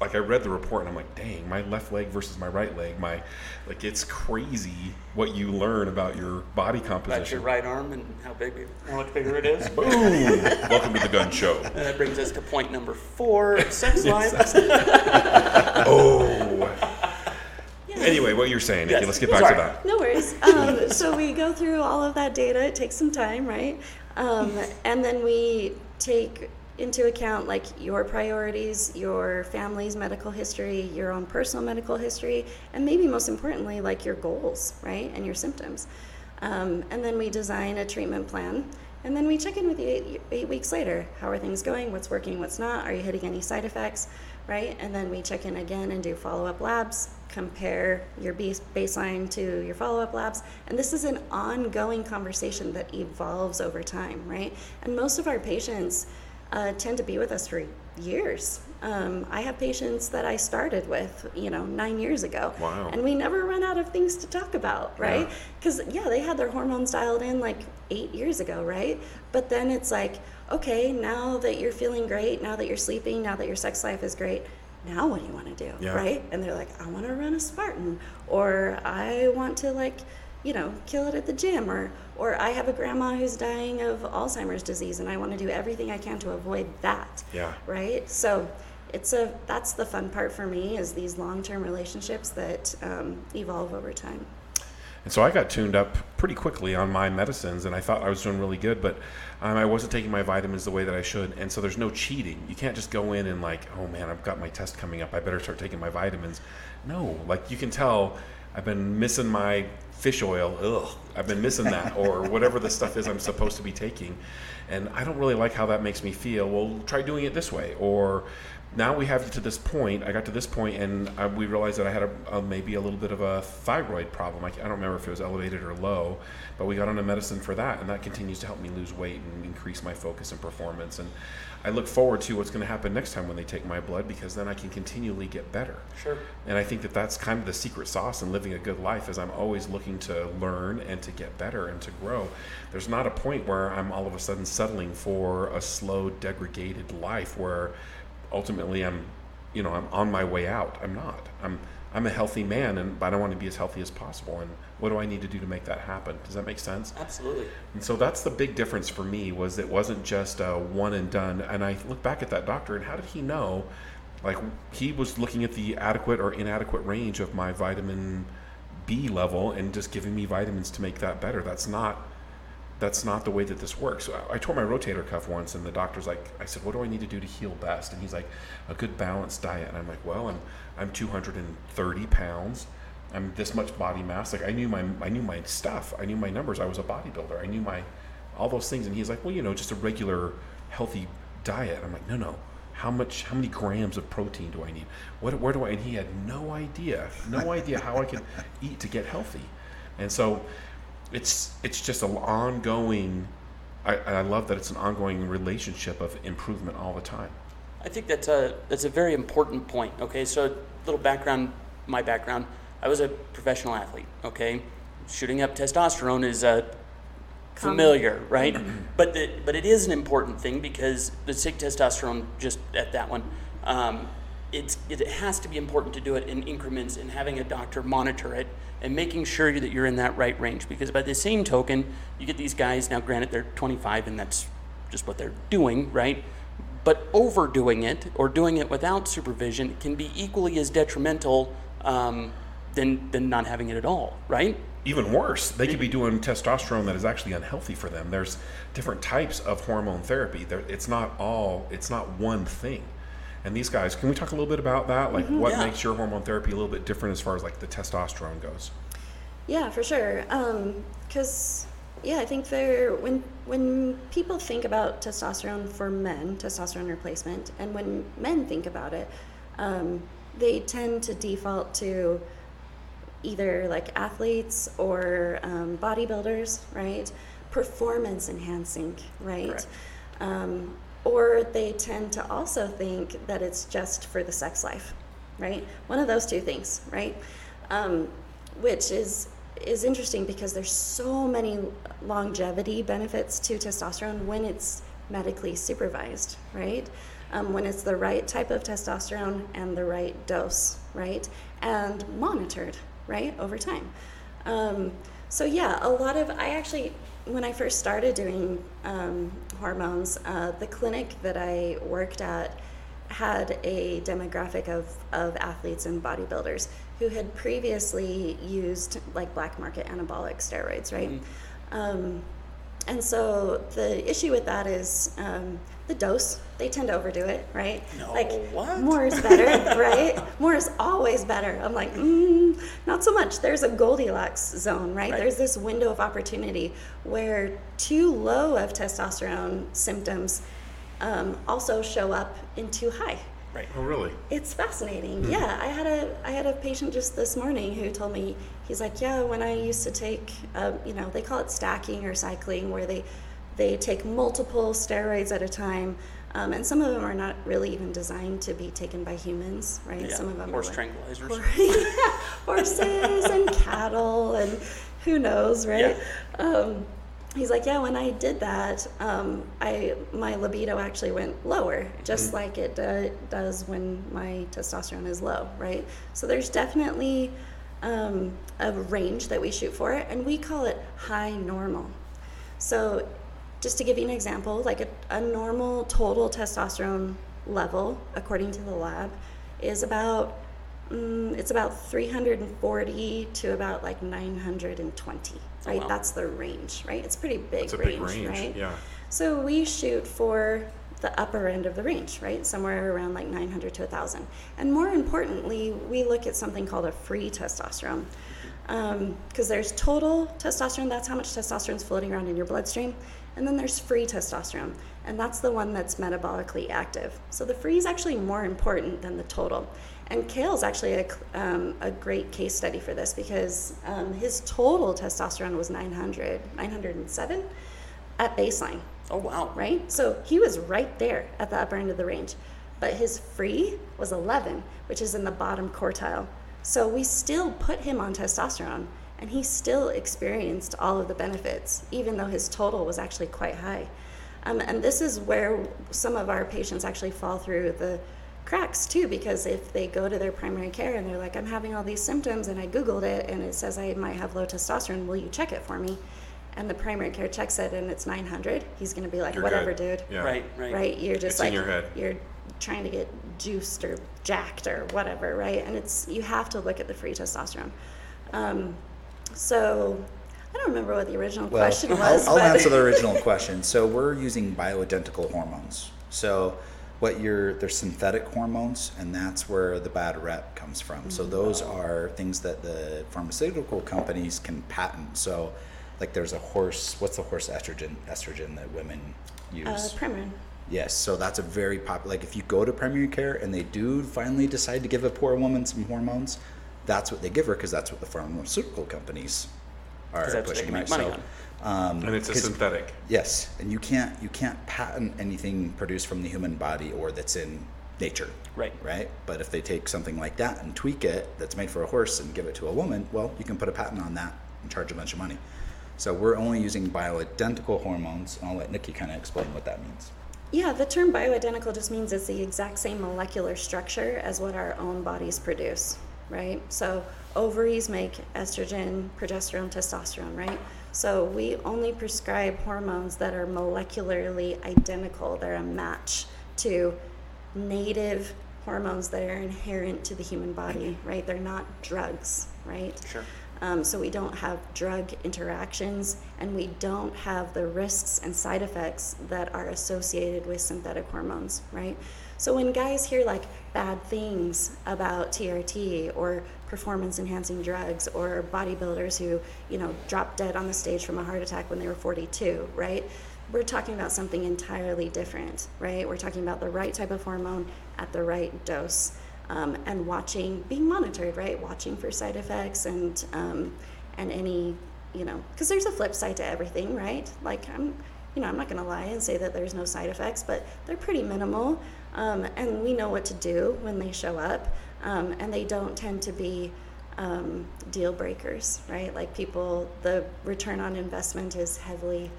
like I read the report and I'm like, dang, my left leg versus my right leg. My, like it's crazy what you learn about your body About composition. your right arm and how big, how much bigger it is. [LAUGHS] Boom! Welcome to the gun show. And that brings us to point number four: sex [LAUGHS] life. [LAUGHS] Oh, anyway, what you're saying, Nikki, Yes. let's get back Sorry. to that. No worries. Um, so we go through all of that data. It takes some time, right? Um, and then we take into account like your priorities, your family's medical history, your own personal medical history, and maybe most importantly, like your goals, right, and your symptoms. Um, and then we design a treatment plan. And then we check in with you eight, eight weeks later. How are things going? What's working? What's not? Are you hitting any side effects? Right? And then we check in again and do follow up labs, compare your base- baseline to your follow up labs. And this is an ongoing conversation that evolves over time, right? And most of our patients uh, tend to be with us for years. Um, I have patients that I started with, you know, nine years ago. Wow. And we never run out of things to talk about, right? Yeah. Because, yeah, they had their hormones dialed in like eight years ago, right? But then it's like, okay, now that you're feeling great, now that you're sleeping, now that your sex life is great, now what do you want to do, Yeah. right? And they're like, I want to run a Spartan, or I want to, like, you know, kill it at the gym, or, or I have a grandma who's dying of Alzheimer's disease and I want to do everything I can to avoid that Yeah. right? So it's a that's the fun part for me is these long-term relationships that um, evolve over time. And so I got tuned up pretty quickly on my medicines, and I thought I was doing really good, but um, I wasn't taking my vitamins the way that I should. And so there's no cheating. You can't just go in and like, oh man, I've got my test coming up. I better start taking my vitamins. No, like you can tell, I've been missing my fish oil. Ugh, I've been missing that, or [LAUGHS] whatever the stuff is I'm supposed to be taking. And I don't really like how that makes me feel. Well, try doing it this way, or now we have to this point. I got to this point, and I, we realized that I had a, a maybe a little bit of a thyroid problem. I, I don't remember if it was elevated or low, but we got on a medicine for that, and that continues to help me lose weight and increase my focus and performance. And I look forward to what's going to happen next time when they take my blood because then I can continually get better. Sure. And I think that that's kind of the secret sauce in living a good life is I'm always looking to learn and to get better and to grow. There's not a point where I'm all of a sudden settling for a slow, degraded life where ultimately I'm, you know, I'm on my way out. I'm not. I'm I'm a healthy man, and but I want to be as healthy as possible. And what do I need to do to make that happen? Does that make sense? Absolutely. And so that's the big difference for me was it wasn't just a one and done. And I look back at that doctor and how did he know? Like he was looking at the adequate or inadequate range of my vitamin B level and just giving me vitamins to make that better. That's not that's not the way that this works. So I, I tore my rotator cuff once, and the doctor's like, I said, "What do I need to do to heal best?" And he's like, "A good balanced diet." And I'm like, "Well, I'm I'm 230 pounds. I'm this much body mass. Like I knew my I knew my stuff. I knew my numbers. I was a bodybuilder. I knew my all those things." And he's like, "Well, you know, just a regular healthy diet." I'm like, "No, no." How much? How many grams of protein do I need? What? Where do I? And he had no idea, no idea how I could eat to get healthy. And so, it's it's just an ongoing. I, I love that it's an ongoing relationship of improvement all the time. I think that's a that's a very important point. Okay, so a little background, my background. I was a professional athlete. Okay, shooting up testosterone is uh, familiar, right? but the, but it is an important thing because let's take testosterone just at that one. Um, it's it has to be important to do it in increments and having a doctor monitor it and making sure that you're in that right range because by the same token you get these guys now granted they're 25 and that's just what they're doing right but overdoing it or doing it without supervision can be equally as detrimental um, than than not having it at all right Even worse, they could be doing testosterone that is actually unhealthy for them. There's different types of hormone therapy. There, it's not all. It's not one thing. And these guys, can we talk a little bit about that? Like, what Yeah. makes your hormone therapy a little bit different as far as like the testosterone goes? Yeah, for sure. Because yeah, I think there when when people think about testosterone for men, testosterone replacement, and when men think about it, um, they tend to default to either like athletes or um, bodybuilders, right? Performance enhancing, right? Um, or they tend to also think that it's just for the sex life, right? One of those two things, right? Um, which is is interesting because there's so many longevity benefits to testosterone when it's medically supervised, right? Um, when it's the right type of testosterone and the right dose, right? And monitored, right, over time. Um, so, yeah, a lot of, I actually, when I first started doing um, hormones, uh, the clinic that I worked at had a demographic of, of athletes and bodybuilders who had previously used like black market anabolic steroids, right? Mm-hmm. Um, and so the issue with that is um, the dose. They tend to overdo it, right? No, like what? more is better, [LAUGHS] right? More is always better. I'm like, mm, not so much. There's a Goldilocks zone, right? Right. There's this window of opportunity where too low of testosterone symptoms um, also show up in too high. Right. Oh, really? It's fascinating. Yeah, I had a I had a patient just this morning who told me he's like, yeah, when I used to take, um, you know, they call it stacking or cycling, where they they take multiple steroids at a time, um, and some of them are not really even designed to be taken by humans, right? Yeah. Some of them Horse are like- tranquilizers. [LAUGHS] horses and cattle and who knows, right? Um, he's like, yeah, when I did that, um, I my libido actually went lower, just like it do, does when my testosterone is low, right? So there's definitely um, a range that we shoot for, and we call it high normal. So, just to give you an example, like a, a normal total testosterone level, according to the lab, is about mm, it's about 340 to about like 920. Right, wow. that's the range. Right, it's pretty big It's a range, big range. right? Yeah. So we shoot for the upper end of the range, right? Somewhere around like 900 to 1,000. And more importantly, we look at something called a free testosterone. Because there's total testosterone, that's how much testosterone is floating around in your bloodstream. And then there's free testosterone, and that's the one that's metabolically active. So the free is actually more important than the total. And Cale's actually a, um, a great case study for this because um, his total testosterone was 900, 907 at baseline Oh wow. right? So he was right there at the upper end of the range. But his free was 11, which is in the bottom quartile. So we still put him on testosterone, and he still experienced all of the benefits, even though his total was actually quite high. Um, and this is where some of our patients actually fall through the cracks too, because if they go to their primary care and they're like, I'm having all these symptoms, and I Googled it, and it says I might have low testosterone, will you check it for me? And the primary care checks it, and it's 900. He's going to be like, You're whatever, good. dude Yeah. Right. Right. right? You're just It's in like your head. you're trying to get juiced or jacked or whatever, right? And it's you have to look at the free testosterone. Um, so I don't remember what the original Well, question I'll, was, I'll answer the [LAUGHS] original question. So we're using bioidentical hormones. So what you're they're synthetic hormones, and that's where the bad rep comes from. So those are things that the pharmaceutical companies can patent. So like there's a horse. What's the horse estrogen estrogen that women use? uh, Premarin. Yes, so that's a very popular. Like if you go to primary care and they do finally decide to give a poor woman some hormones, that's what they give her because that's what the pharmaceutical companies are that's what they pushing. can make right? money so, um, And it's a synthetic. Yes, and you can't you can't patent anything produced from the human body or that's in nature. Right. Right. But if they take something like that and tweak it, that's made for a horse, and give it to a woman, well, you can put a patent on that and charge a bunch of money. So we're only using bioidentical hormones. And I'll let Nikki kind of explain what that means. Yeah, the term bioidentical just means it's the exact same molecular structure as what our own bodies produce, right? So ovaries make estrogen, progesterone, testosterone, right? So we only prescribe hormones that are molecularly identical. They're a match to native hormones that are inherent to the human body, right? They're not drugs, right? Sure. Um, so we don't have drug interactions and we don't have the risks and side effects that are associated with synthetic hormones, right? So when guys hear like bad things about TRT or performance enhancing drugs or bodybuilders who, you know, drop dead on the stage from a heart attack when they were 42, right? We're talking about something entirely different, right? We're talking about the right type of hormone at the right dose um, and watching, being monitored, right? Watching for side effects and um, and any, you know, because there's a flip side to everything, right? Like I'm, you know, I'm not going to lie and say that there's no side effects, but they're pretty minimal, um, and we know what to do when they show up, um, and they don't tend to be um, deal breakers, right? Like people, the return on investment is heavily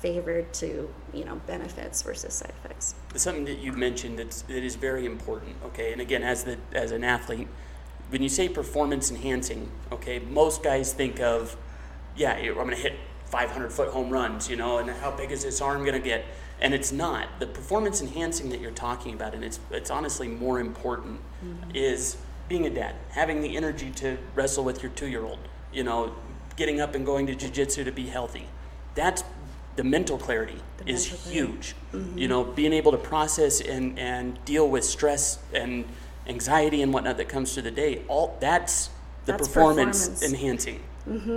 favored to, you know, benefits versus side effects. Something that you mentioned that's, that is very important. Okay, and again, as the as an athlete, when you say performance enhancing, okay, most guys think of, yeah, I'm going to hit 500 foot home runs, you know, and how big is this arm going to get? and it's not the performance enhancing that you're talking about, and it's it's honestly more important mm-hmm. is being a dad, having the energy to wrestle with your two year old, you know, getting up and going to jujitsu to be healthy. That's the mental clarity The is mental clarity. huge. You know, being able to process and, and deal with stress and anxiety and whatnot that comes through the day, all that's the That's performance, performance. enhancing,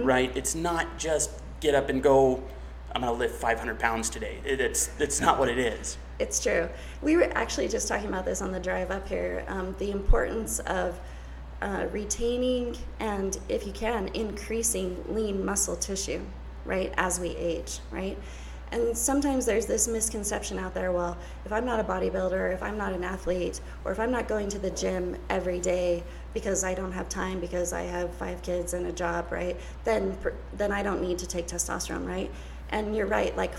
right? It's not just get up and go. I'm gonna lift 500 pounds today. It, it's it's not what it is. It's true. We were actually just talking about this on the drive up here. Um, the importance of uh, retaining and, if you can, increasing lean muscle tissue, right, as we age, right? And sometimes there's this misconception out there well, if I'm not a bodybuilder, if I'm not an athlete, or if I'm not going to the gym every day because I don't have time because I have five kids and a job, right, then, then I don't need to take testosterone, right? And you're right, like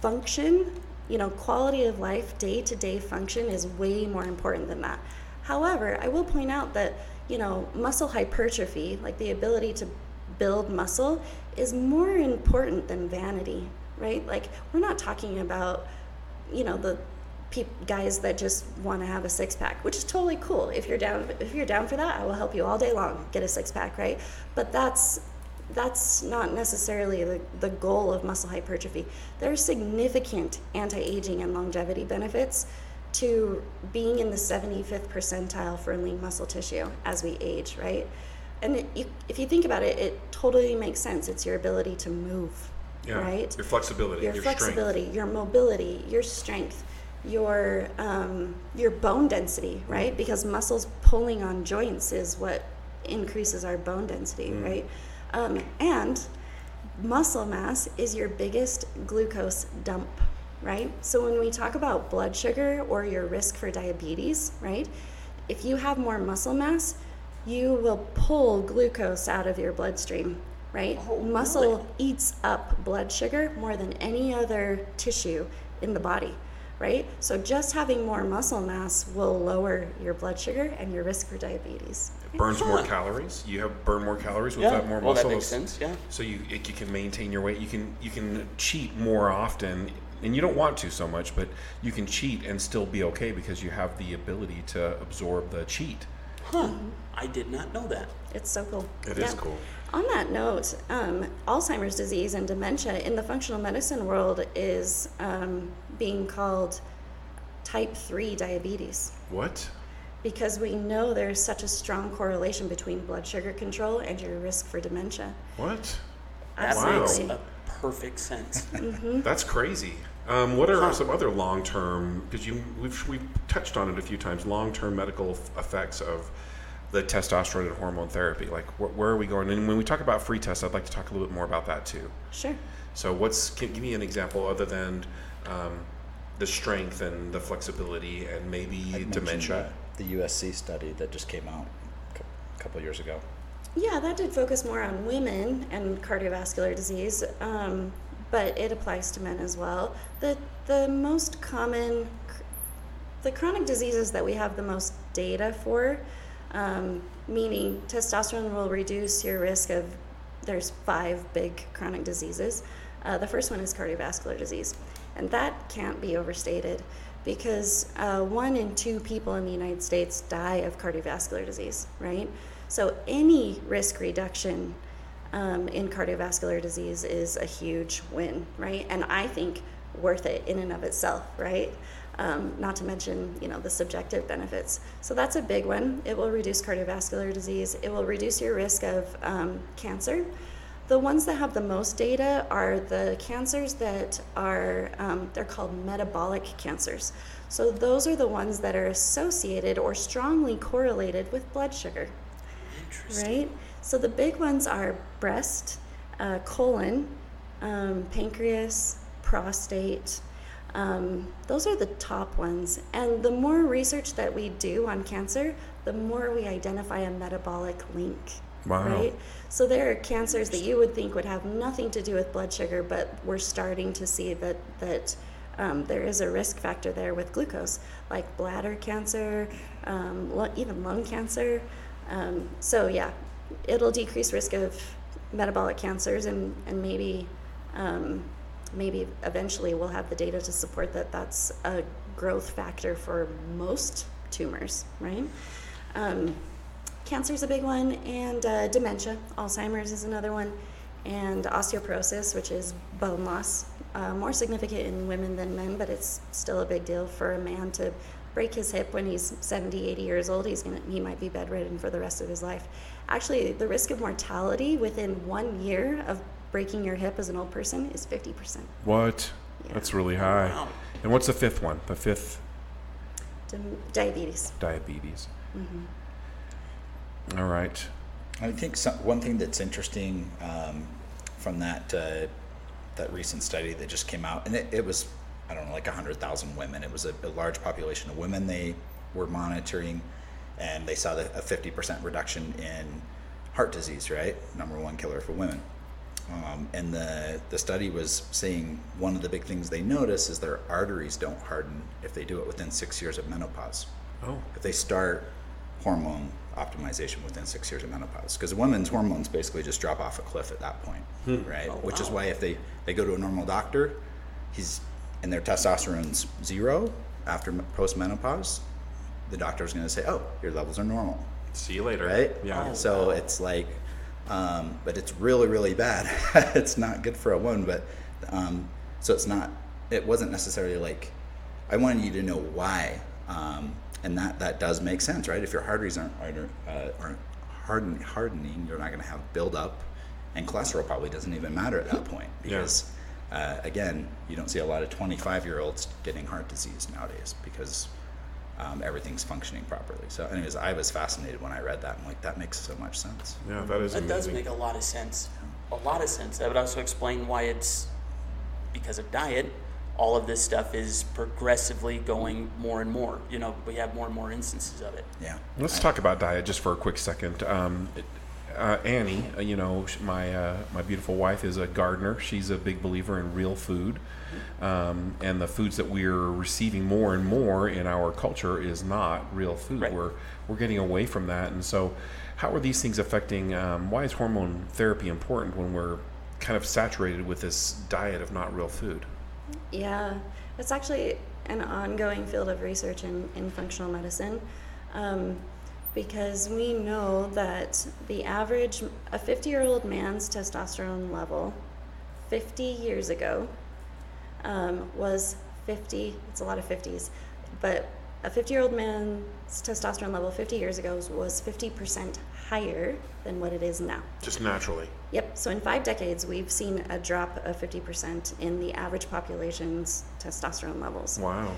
function, you know, quality of life, day to day function is way more important than that. However, I will point out that, you know, muscle hypertrophy, like the ability to build muscle, is more important than vanity, right? Like, we're not talking about, you know, the peop- guys that just want to have a six pack, which is totally cool. If you're down, if you're down for that, I will help you all day long get a six pack, right? But that's that's not necessarily the, the goal of muscle hypertrophy. There are significant anti aging and longevity benefits to being in the 75th percentile for lean muscle tissue as we age, right? And it, you, if you think about it, it totally makes sense. It's your ability to move, Yeah. right? Your flexibility, your, your, flexibility, your mobility, your strength, your um, your bone density, right? Because muscles pulling on joints is what increases our bone density, right? Um, and muscle mass is your biggest glucose dump, right? So when we talk about blood sugar or your risk for diabetes, right? If you have more muscle mass, you will pull glucose out of your bloodstream, right? Oh, muscle really? eats up blood sugar more than any other tissue in the body, right? So just having more muscle mass will lower your blood sugar and your risk for diabetes. It burns more calories. You have burn more calories with Yeah, that more well, that muscle. makes sense, yeah. So you it, you can maintain your weight. You can you can cheat more often, and you don't want to so much, but you can cheat and still be okay because you have the ability to absorb the cheat. Huh. Mm-hmm. I did not know that. It's so cool. It is cool. On that note, um, Alzheimer's disease and dementia in the functional medicine world is um, being called type 3 diabetes What? because we know there's such a strong correlation between blood sugar control and your risk for dementia. What? That Wow. makes a perfect sense. [LAUGHS] That's crazy. Um, what are some other long-term? Because you we've we've touched on it a few times. Long-term medical f- effects of the testosterone and hormone therapy. Like wh- where are we going? And when we talk about free tests, I'd like to talk a little bit more about that too. Sure. So what's can, give me an example other than um, the strength and the flexibility and maybe I mentioned dementia. The, the USC study that just came out a couple years ago. Yeah, that did focus more on women and cardiovascular disease, um, but it applies to men as well. The the most common, the chronic diseases that we have the most data for, um, meaning testosterone will reduce your risk of. There's five big chronic diseases. Uh, the first one is cardiovascular disease, and that can't be overstated because uh, one in two people in the United States die of cardiovascular disease, right? So any risk reduction um, in cardiovascular disease is a huge win, right? And I think worth it in and of itself, right? Um, not to mention, you know, the subjective benefits. So that's a big one. It will reduce cardiovascular disease. It will reduce your risk of um, cancer. The ones that have the most data are the cancers that are, um, they're called metabolic cancers. So those are the ones that are associated or strongly correlated with blood sugar right? So the big ones are breast, uh, colon, um, pancreas, prostate. Um, those are the top ones. And the more research that we do on cancer, the more we identify a metabolic link. Wow. Right? So there are cancers that you would think would have nothing to do with blood sugar, but we're starting to see that that um, there is a risk factor there with glucose, like bladder cancer, um, even lung cancer. Um, so yeah, it'll decrease risk of metabolic cancers and and maybe um, maybe eventually we'll have the data to support that that's a growth factor for most tumors, right? Um, cancer is a big one, and uh, dementia, Alzheimer's is another one, and osteoporosis, which is bone loss. Uh, more significant in women than men, but it's still a big deal for a man to break his hip when he's 70, 80 years old. He's gonna, he might be bedridden for the rest of his life. Actually, the risk of mortality within one year of breaking your hip as an old person is 50%. What? Yeah. That's really high. Wow. And what's the fifth one? The fifth Dim- diabetes. diabetes. Mm-hmm. All right. I think some, one thing that's interesting um, from that uh, that recent study that just came out, and it, it was I don't know like hundred thousand women. It was a, a large population of women they were monitoring, and they saw the, a fifty percent reduction in heart disease. Right, number one killer for women. Um, and the the study was saying one of the big things they notice is their arteries don't harden if they do it within six years of menopause. Oh. if they start hormone optimization within six years of menopause because women's hormones basically just drop off a cliff at that point right? Which is why if they they go to a normal doctor he's and their testosterone's zero after post menopause the doctor's going to say oh your levels are normal. See you later. right? Yeah. so it's like um, but it's really really bad. [LAUGHS] It's not good for a woman but um, so it's not it wasn't necessarily like i wanted you to know why um, and that that does make sense right? If your arteries aren't aren't, uh, aren't harden, hardening you're not going to have buildup and cholesterol probably doesn't even matter at that point because uh, again you don't see a lot of 25 year olds getting heart disease nowadays because um, everything's functioning properly. So, anyways, I was fascinated when I read that. I'm like, that makes so much sense. Yeah, that is That does make a lot of sense. A lot of sense. That would also explain why it's because of diet. All of this stuff is progressively going more and more. You know, we have more and more instances of it. Yeah. Let's talk about diet just for a quick second. Um, uh, Annie, uh, you know, my uh, my beautiful wife is a gardener. She's a big believer in real food, um, and the foods that we're receiving more and more in our culture is not real food. Right. We're we're getting away from that, and so how are these things affecting? Um, why is hormone therapy important when we're kind of saturated with this diet of not real food? Yeah, it's actually an ongoing field of research in, in functional medicine um, because we know that the average, a 50 year old man's testosterone level 50 years ago um, was 50, it's a lot of 50s, but a 50 year old man's testosterone level 50 years ago was 50% higher than what it is now. Just naturally. Yep. So in five decades, we've seen a drop of 50% in the average population's testosterone levels. Wow.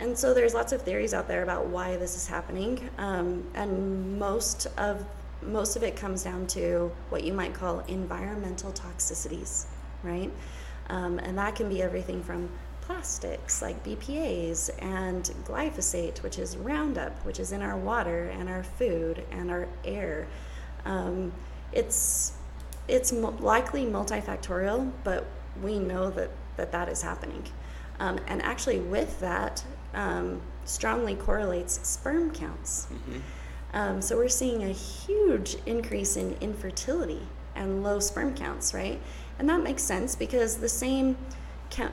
And so there's lots of theories out there about why this is happening, um, and most of most of it comes down to what you might call environmental toxicities, right? Um, and that can be everything from plastics like BPA's and glyphosate, which is Roundup, which is in our water and our food and our air. Um, it's it's mo- likely multifactorial, but we know that that, that is happening. Um, and actually, with that, um, strongly correlates sperm counts. Um, so we're seeing a huge increase in infertility and low sperm counts, right? And that makes sense because the same,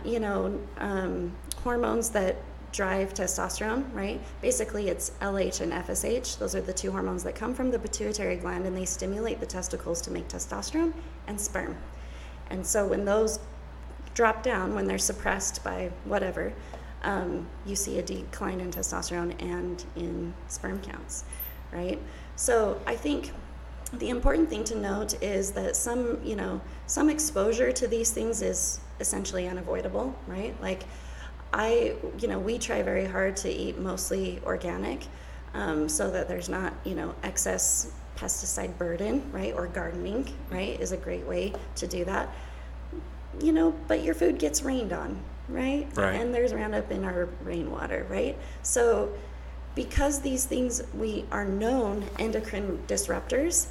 you know, um, hormones that drive testosterone, right? Basically, it's LH and FSH. Those are the two hormones that come from the pituitary gland, and they stimulate the testicles to make testosterone and sperm. And so when those drop down, when they're suppressed by whatever, um, you see a decline in testosterone and in sperm counts, right? So I think the important thing to note is that some, you know, some exposure to these things is essentially unavoidable, right? Like, I, you know, we try very hard to eat mostly organic um, so that there's not, you know, excess pesticide burden, right? Or gardening, right, is a great way to do that. You know, but your food gets rained on, right? Right. And there's Roundup in our rainwater, right? So, because these things we are known endocrine disruptors,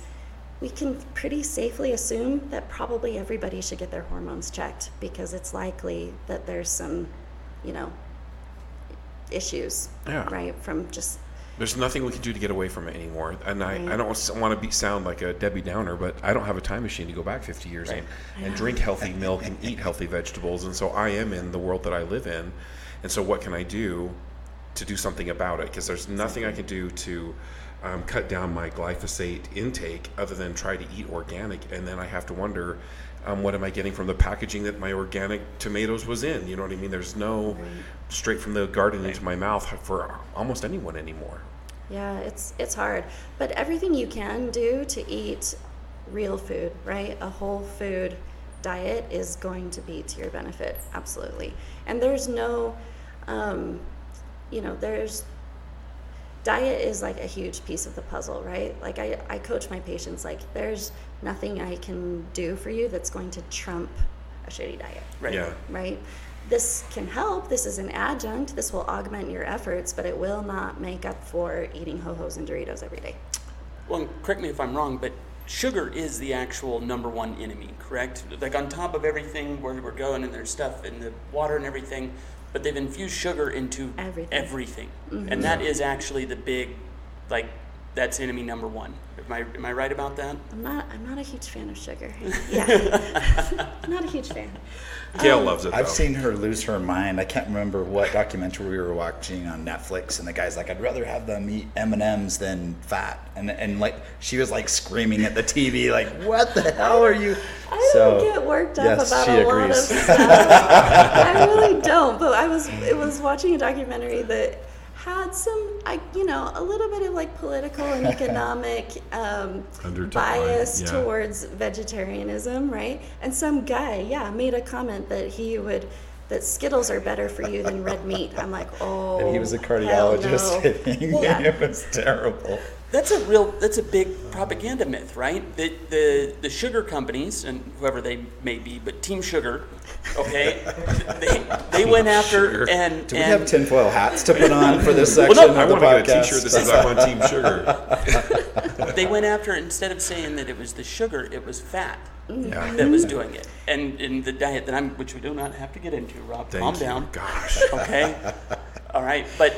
we can pretty safely assume that probably everybody should get their hormones checked because it's likely that there's some, you know, issues, Yeah. right, from just there's nothing we can do to get away from it anymore. And I, I don't want to be sound like a Debbie Downer, but I don't have a time machine to go back 50 years and, and drink healthy milk and eat healthy vegetables. And so I am in the world that I live in. And so what can I do to do something about it? Because there's nothing I can do to um, cut down my glyphosate intake other than try to eat organic. And then I have to wonder, um, what am I getting from the packaging that my organic tomatoes was in? You know what I mean? There's no straight from the garden into my mouth for almost anyone anymore. Yeah, it's it's hard, but everything you can do to eat real food, right? A whole food diet is going to be to your benefit, absolutely. And there's no, um, you know, there's diet is like a huge piece of the puzzle, right? Like I, I coach my patients like there's nothing I can do for you that's going to trump a shitty diet. Right. Yeah. Right? This can help. This is an adjunct. This will augment your efforts, but it will not make up for eating ho-hos and Doritos every day. Well, correct me if I'm wrong, but sugar is the actual number one enemy, correct? Like on top of everything where we're going and there's stuff in the water and everything, but they've infused sugar into Everything. everything. Mm-hmm. And that is actually the big, like, that's enemy number one. Am I, am I right about that? I'm not I'm not a huge fan of sugar. [LAUGHS] Yeah. [LAUGHS] not a huge fan. Gail um, loves it. Though. I've seen her lose her mind. I can't remember what documentary we were watching on Netflix, and the guy's like, "I'd rather have them eat M and M's than fat," and and like she was like screaming at the TV, like, "What the hell are you?" I don't get worked up yes, about she a lot of stuff. I really [LAUGHS] don't. But I was it was watching a documentary that had some, I you know, a little bit of like political and [LAUGHS] economic um, bias yeah. towards vegetarianism, right? And some guy, yeah, made a comment that he would. That Skittles are better for you than red meat. I'm like, oh. [LAUGHS] And he was a cardiologist. no. hitting me. Yeah. [LAUGHS] It was terrible. That's a real, that's a big propaganda myth, right? The, the, the sugar companies, and whoever they may be, but Team Sugar, okay, they, they went after Sugar. and. Do we and have tinfoil hats to put on for this section no, of I the want to get a podcast? T-shirt that says I'm on Team Sugar. [LAUGHS] they went after instead of saying that it was the sugar, it was fat Yeah. that was doing it. And in the diet that I'm, which we do not have to get into, Rob, Thank calm you. down. Gosh. Okay, [LAUGHS] all right, but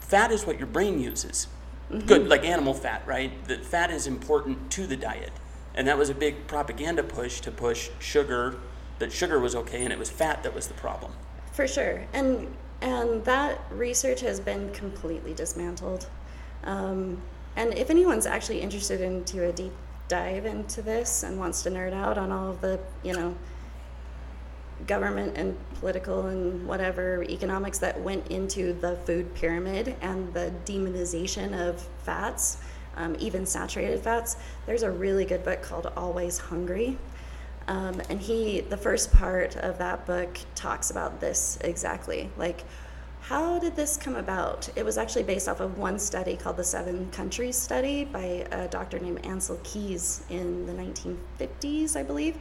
fat is what your brain uses. Good, like animal fat, right? The fat is important to the diet, and that was a big propaganda push to push sugar. That sugar was okay, and it was fat that was the problem. For sure, and and that research has been completely dismantled. Um, and if anyone's actually interested into a deep dive into this and wants to nerd out on all of the you know government and political and whatever economics that went into the food pyramid and the demonization of fats, um, even saturated fats, there's a really good book called Always Hungry. Um, and he, the first part of that book talks about this exactly. Like, how did this come about? It was actually based off of one study called the Seven Countries Study by a doctor named Ancel Keys in the 1950s, I believe.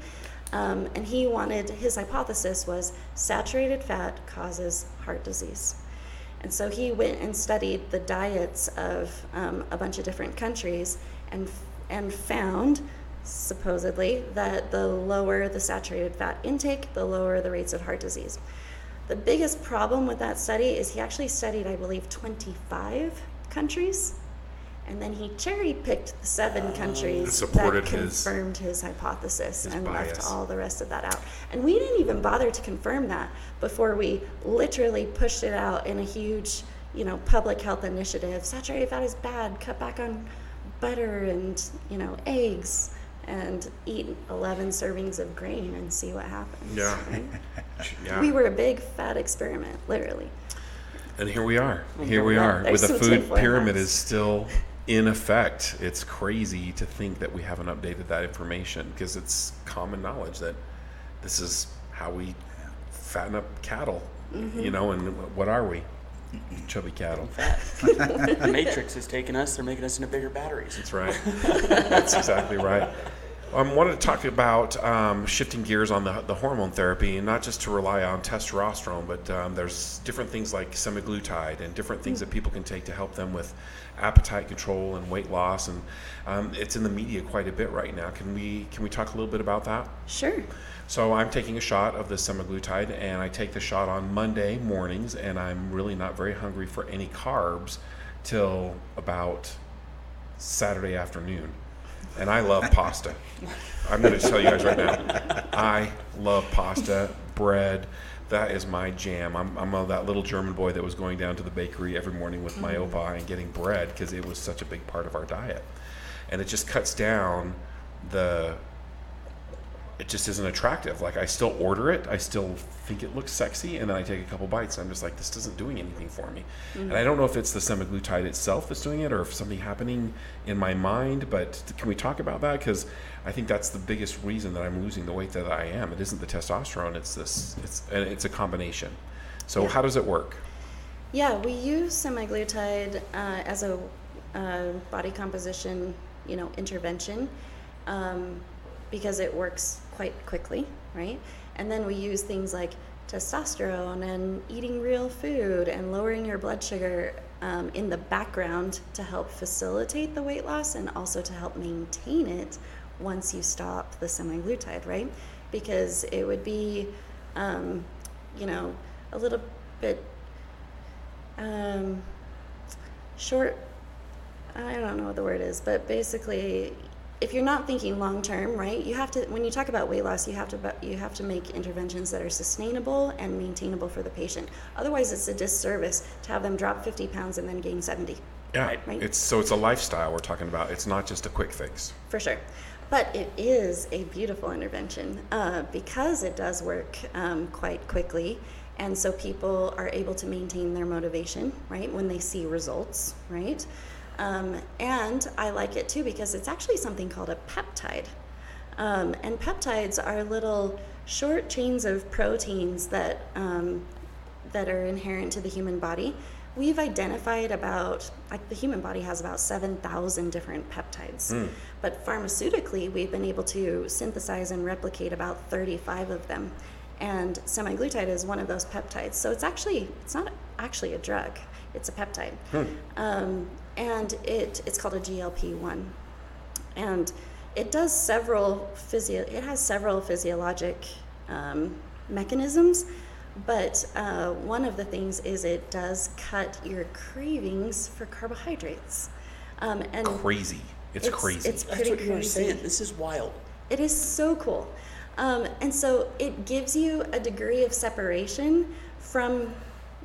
Um, and he wanted, his hypothesis was saturated fat causes heart disease. And so he went and studied the diets of um, a bunch of different countries and, and found, supposedly, that the lower the saturated fat intake, the lower the rates of heart disease. The biggest problem with that study is he actually studied, I believe, 25 countries. And then he cherry picked the seven um, countries supported that his- confirmed his hypothesis his and bias. left all the rest of that out. And we didn't even bother to confirm that before we literally pushed it out in a huge, you know, public health initiative. Saturated fat is bad. Cut back on butter and, you know, eggs and eat 11 servings of grain and see what happens. Yeah. right? [LAUGHS] Yeah. We were a big fat experiment, literally. And here we are. Here we are. there's With the food pyramid is still in effect. It's crazy to think that we haven't updated that information because it's common knowledge that this is how we fatten up cattle. Mm-hmm. You know, and what are we? Chubby cattle. [LAUGHS] the Matrix [LAUGHS] has taken us; they're making us into bigger batteries. That's right. That's exactly right. I um, wanted to talk about um, shifting gears on the, the hormone therapy, and not just to rely on testosterone, but um, there's different things like semaglutide and different things that people can take to help them with appetite control and weight loss, and um, it's in the media quite a bit right now. Can we can we talk a little bit about that? Sure. So I'm taking a shot of the semaglutide, and I take the shot on Monday mornings, and I'm really not very hungry for any carbs till about Saturday afternoon. And I love pasta. I'm going to tell you guys right now. I love pasta, bread. That is my jam. I'm, I'm a, that little German boy that was going down to the bakery every morning with my mm-hmm. opa and getting bread because it was such a big part of our diet. And it just cuts down the it just isn't attractive. Like I still order it, I still think it looks sexy, and then I take a couple bites. And I'm just like, this isn't doing anything for me. And I don't know if it's the semaglutide itself that's doing it, or if something happening in my mind. But can we talk about that? Because I think that's the biggest reason that I'm losing the weight that I am. It isn't the testosterone; it's this. It's and it's a combination. So Yeah. how does it work? Yeah, we use semaglutide uh, as a uh, body composition, you know, intervention um, because it works quite quickly, right? And then we use things like testosterone and eating real food and lowering your blood sugar um, in the background to help facilitate the weight loss and also to help maintain it once you stop the semaglutide, right? Because it would be, um, you know, a little bit um, short i don't know what the word is but basically if you're not thinking long term right you have to when you talk about weight loss you have to you have to make interventions that are sustainable and maintainable for the patient otherwise it's a disservice to have them drop 50 pounds and then gain 70 Yeah, Right. it's so it's a lifestyle we're talking about. It's not just a quick fix. for sure. But it is a beautiful intervention uh, because it does work um, quite quickly. And so people are able to maintain their motivation, right, when they see results, right? Um, and I like it too because it's actually something called a peptide. Um, and peptides are little short chains of proteins that, um, that are inherent to the human body. We've identified about, like the human body has about 7,000 different peptides. But pharmaceutically, we've been able to synthesize and replicate about 35 of them. And semaglutide is one of those peptides. So it's actually, it's not actually a drug, it's a peptide. Um, and it, it's called a GLP-1 and it does several physio it has several physiologic um, mechanisms but uh, one of the things is it does cut your cravings for carbohydrates um, and Crazy. It's, crazy. it's That's pretty what you were crazy saying. This is wild. it is so cool. Um, and so it gives you a degree of separation from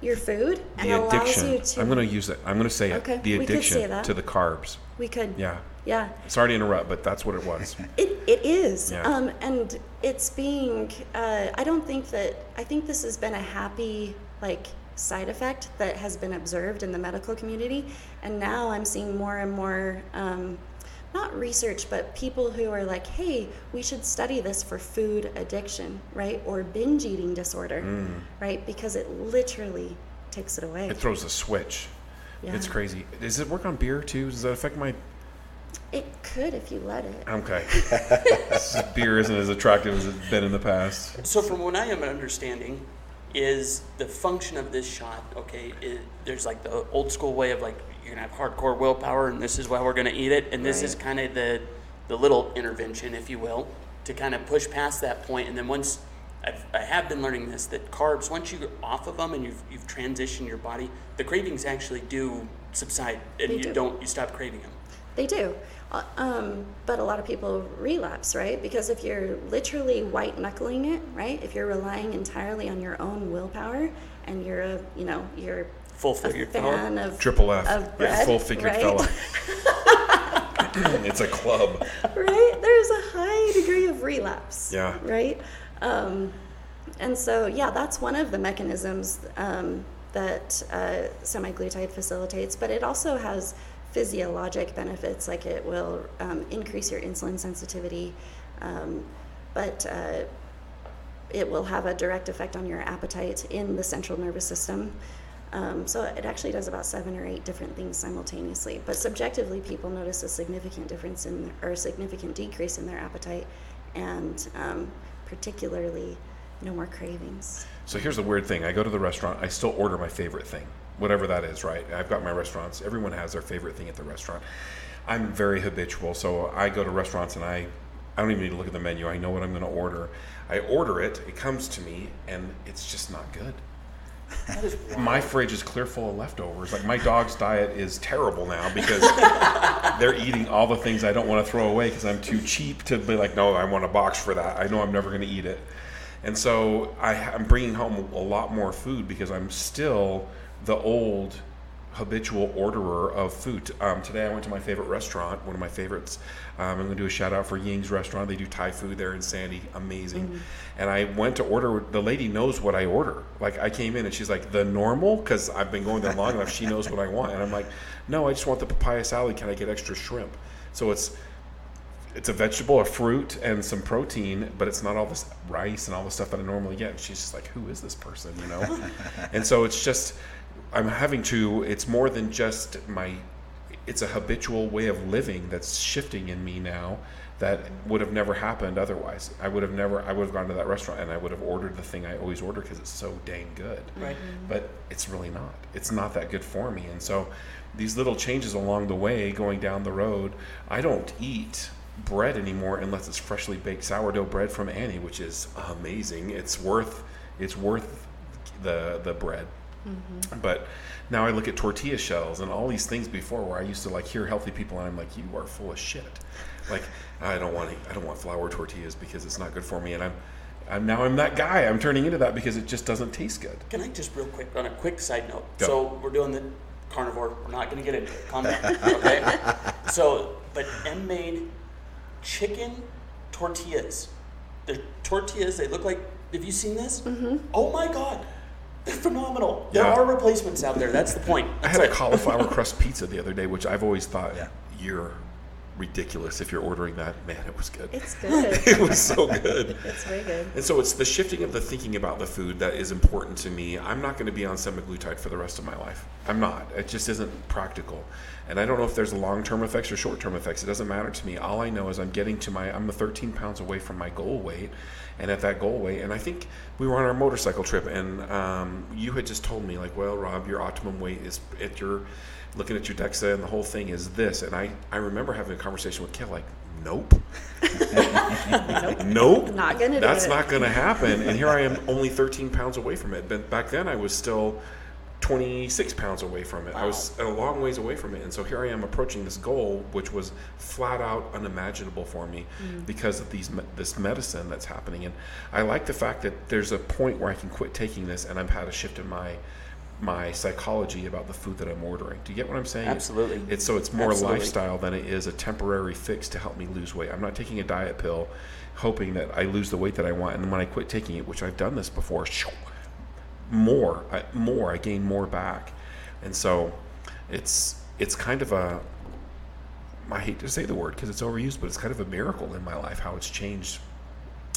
your food and the allows addiction. you to. I'm going to use it. I'm going to say Okay, it. The we could say addiction to the carbs. we could. Yeah. Yeah. Sorry to interrupt, but that's what it was. [LAUGHS] It, it is. Yeah. Um, and it's being, uh, I don't think that, I think this has been a happy, like, side effect that has been observed in the medical community. And now I'm seeing more and more, um, not research, but people who are like, hey, we should study this for food addiction, right? Or binge eating disorder, right? Because it literally takes it away. Mm. it throws a switch. It's crazy. Does it work on beer too? Does that affect my? It could if you let it. Okay. [LAUGHS] beer isn't as attractive as it's been in the past. So, from what I am understanding, is the function of this shot okay? Is, there's like the old school way of like you're gonna have hardcore willpower, and this is why we're gonna eat it, and this is kind of the the little intervention, if you will, to kind of push past that point, and then once. I've, I have been learning this that carbs, once you're off of them and you've, you've transitioned your body, the cravings actually do subside and They you do. don't, you stop craving them. They do. Uh, Um, but a lot of people relapse, right? Because if you're literally white knuckling it, right? If you're relying entirely on your own willpower and you're a, you know, you're Full a figured fella. fan of Triple F. of bread, full figured right? fella. [LAUGHS] it's a club. right? There's a high degree of relapse. Yeah. Right? Um, and so, yeah, that's one of the mechanisms um, that uh, semaglutide facilitates, but it also has physiologic benefits, like it will um, increase your insulin sensitivity, um, but uh, it will have a direct effect on your appetite in the central nervous system. Um, so it actually does about seven or eight different things simultaneously. But subjectively, people notice a significant difference in or a significant decrease in their appetite, and um, particularly no more cravings. So here's the weird thing. I go to the restaurant. I still order my favorite thing, whatever that is. Right? I've got my restaurants. Everyone has their favorite thing at the restaurant. I'm very habitual, so I go to restaurants and I, I don't even need to look at the menu. I know what I'm going to order. I order it. It comes to me, and it's just not good. That is [LAUGHS] wild. my fridge is clear full of leftovers. Like my dog's diet is terrible now because [LAUGHS] they're eating all the things I don't want to throw away because I'm too cheap to be like, no, I want a box for that. I know I'm never going to eat it. And so I, I'm bringing home a lot more food because I'm still the old habitual orderer of food. Um, today I went to my favorite restaurant, one of my favorites. Um, I'm going to do a shout out for Ying's restaurant. They do Thai food there in Sandy, amazing. And I went to order. The lady knows what I order. Like I came in and she's like the normal because I've been going there long enough. She knows what I want, and I'm like, no, I just want the papaya salad. Can I get extra shrimp? So it's it's a vegetable, a fruit, and some protein, but it's not all this rice and all the stuff that I normally get. And she's just like, who is this person, you know? [LAUGHS] and so it's just, I'm having to, it's more than just my, it's a habitual way of living that's shifting in me now that would have never happened otherwise. I would have never, I would have gone to that restaurant and I would have ordered the thing I always order because it's so dang good Right. Mm-hmm. but it's really not. It's not that good for me. And so these little changes along the way, going down the road, I don't eat bread anymore unless it's freshly baked sourdough bread from Annie, which is amazing. It's worth it's worth the the bread. But now I look at tortilla shells and all these things before where I used to like hear healthy people and I'm like, you are full of shit. Like I don't want to, I don't want flour tortillas because it's not good for me. And I'm, I'm now I'm that guy. I'm turning into that because it just doesn't taste good. Can I just real quick on a quick side note? Go. So we're doing the carnivore. We're not going to get into it. Calm down. Okay. [LAUGHS] so, but M made chicken tortillas. They're tortillas. They look like. Have you seen this? Mm-hmm. Oh my god, they're phenomenal. There Yeah. are replacements out there. That's the point. I That's had a cauliflower [LAUGHS] crust pizza the other day, which I've always thought Yeah. you're ridiculous if you're ordering that. Man, it was good. It's good. [LAUGHS] it was so [LAUGHS] good. it's very good. And so it's the shifting of the thinking about the food that is important to me. I'm not going to be on semaglutide for the rest of my life. I'm not. It just isn't practical. And I don't know if there's long-term effects or short-term effects. It doesn't matter to me. All I know is I'm getting to my I'm 13 pounds away from my goal weight, and at that goal weight, and I think we were on our motorcycle trip, and um, you had just told me like, well, Rob, your optimum weight is at your looking at your DEXA, and the whole thing is this. And I I remember having a conversation with Cale like, nope. [LAUGHS] Nope. Not gonna That's not going to happen. And here I am, only 13 pounds away from it. But back then, I was still 26 pounds away from it. I was a long ways away from it. And so here I am approaching this goal, which was flat out unimaginable for me Mm. because of these this medicine that's happening. And I like the fact that there's a point where I can quit taking this, and I've had a shift in my my psychology about the food that I'm ordering. Do you get what I'm saying? Absolutely. It's so it's more Absolutely. lifestyle than it is a temporary fix to help me lose weight. I'm not taking a diet pill hoping that I lose the weight that I want and when I quit taking it, which I've done this before, more, I, more, I gain more back. And so it's it's kind of a I hate to say the word because it's overused, but it's kind of a miracle in my life how it's changed.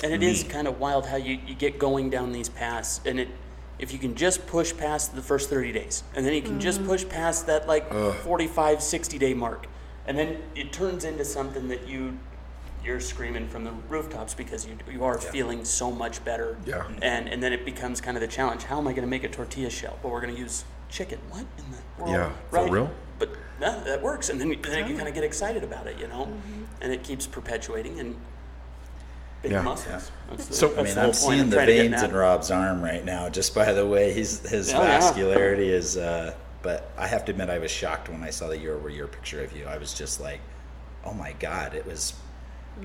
And it is me. kind of wild how you, you get going down these paths, and it if you can just push past the first 30 days, and then you can just mm. push past that like 45, 60 day mark, and then it turns into something that you you're screaming from the rooftops because you you are feeling so much better. Yeah. And and then it becomes kind of the challenge. How am I going to make a tortilla shell? Well, we're going to use chicken. What in the world? Yeah, for real? But no, that works, and then, you- then you kind of get excited about it, you know, and it keeps perpetuating and big Yeah. muscles. That's the, So- that's I mean, I'm seeing the trying to get veins in Rob's arm right now, just by the way he's his Oh, yeah. vascularity is. Uh, but I have to admit, I was shocked when I saw the year-over-year picture of you. I was just like, "Oh my God!" It was.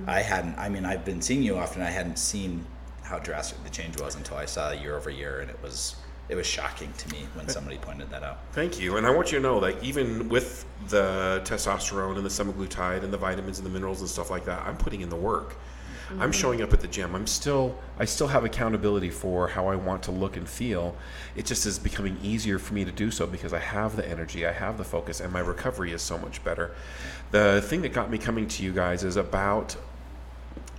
I hadn't. I mean, I've been seeing you often. I hadn't seen how drastic the change was until I saw year-over-year, and it was. It was shocking to me when somebody pointed that out. Thank you. And I want you to know that even with the testosterone and the semaglutide and the vitamins and the minerals and stuff like that, I'm putting in the work. I'm showing up at the gym. I'm still I still have accountability for how I want to look and feel. It just is becoming easier for me to do so because I have the energy, I have the focus, and my recovery is so much better. The thing that got me coming to you guys is about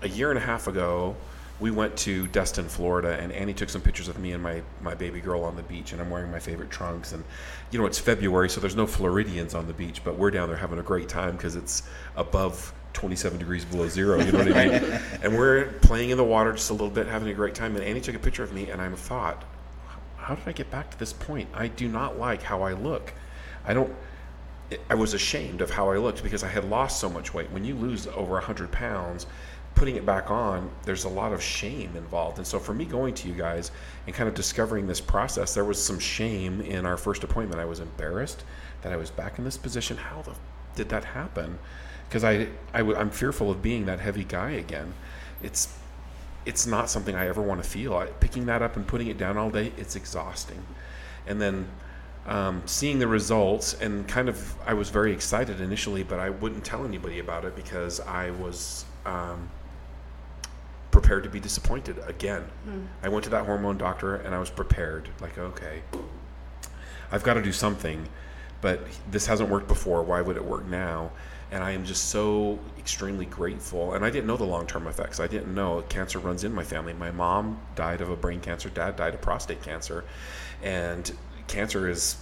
a year and a half ago, we went to Destin, Florida, and Annie took some pictures of me and my, my baby girl on the beach, and I'm wearing my favorite trunks. And, you know, it's February, so there's no Floridians on the beach, but we're down there having a great time because it's above 27 degrees below zero, you know what I mean? [LAUGHS] and we're playing in the water just a little bit, having a great time. And Annie took a picture of me, and I thought, how did I get back to this point? I do not like how I look. I don't. I was ashamed of how I looked because I had lost so much weight. When you lose over 100 pounds, putting it back on, there's a lot of shame involved. And so for me going to you guys and kind of discovering this process, there was some shame in our first appointment. I was embarrassed that I was back in this position. How the did that happen? Because I, I w- I'm fearful of being that heavy guy again. It's it's not something I ever want to feel. I, picking that up and putting it down all day, it's exhausting. And then um, seeing the results and kind of, I was very excited initially, but I wouldn't tell anybody about it because I was um, prepared to be disappointed again. I went to that hormone doctor and I was prepared, like, okay, I've got to do something, but this hasn't worked before. Why would it work now? And I am just so extremely grateful. And I didn't know the long term effects. I didn't know cancer runs in my family. My mom died of a brain cancer, dad died of prostate cancer. And cancer is,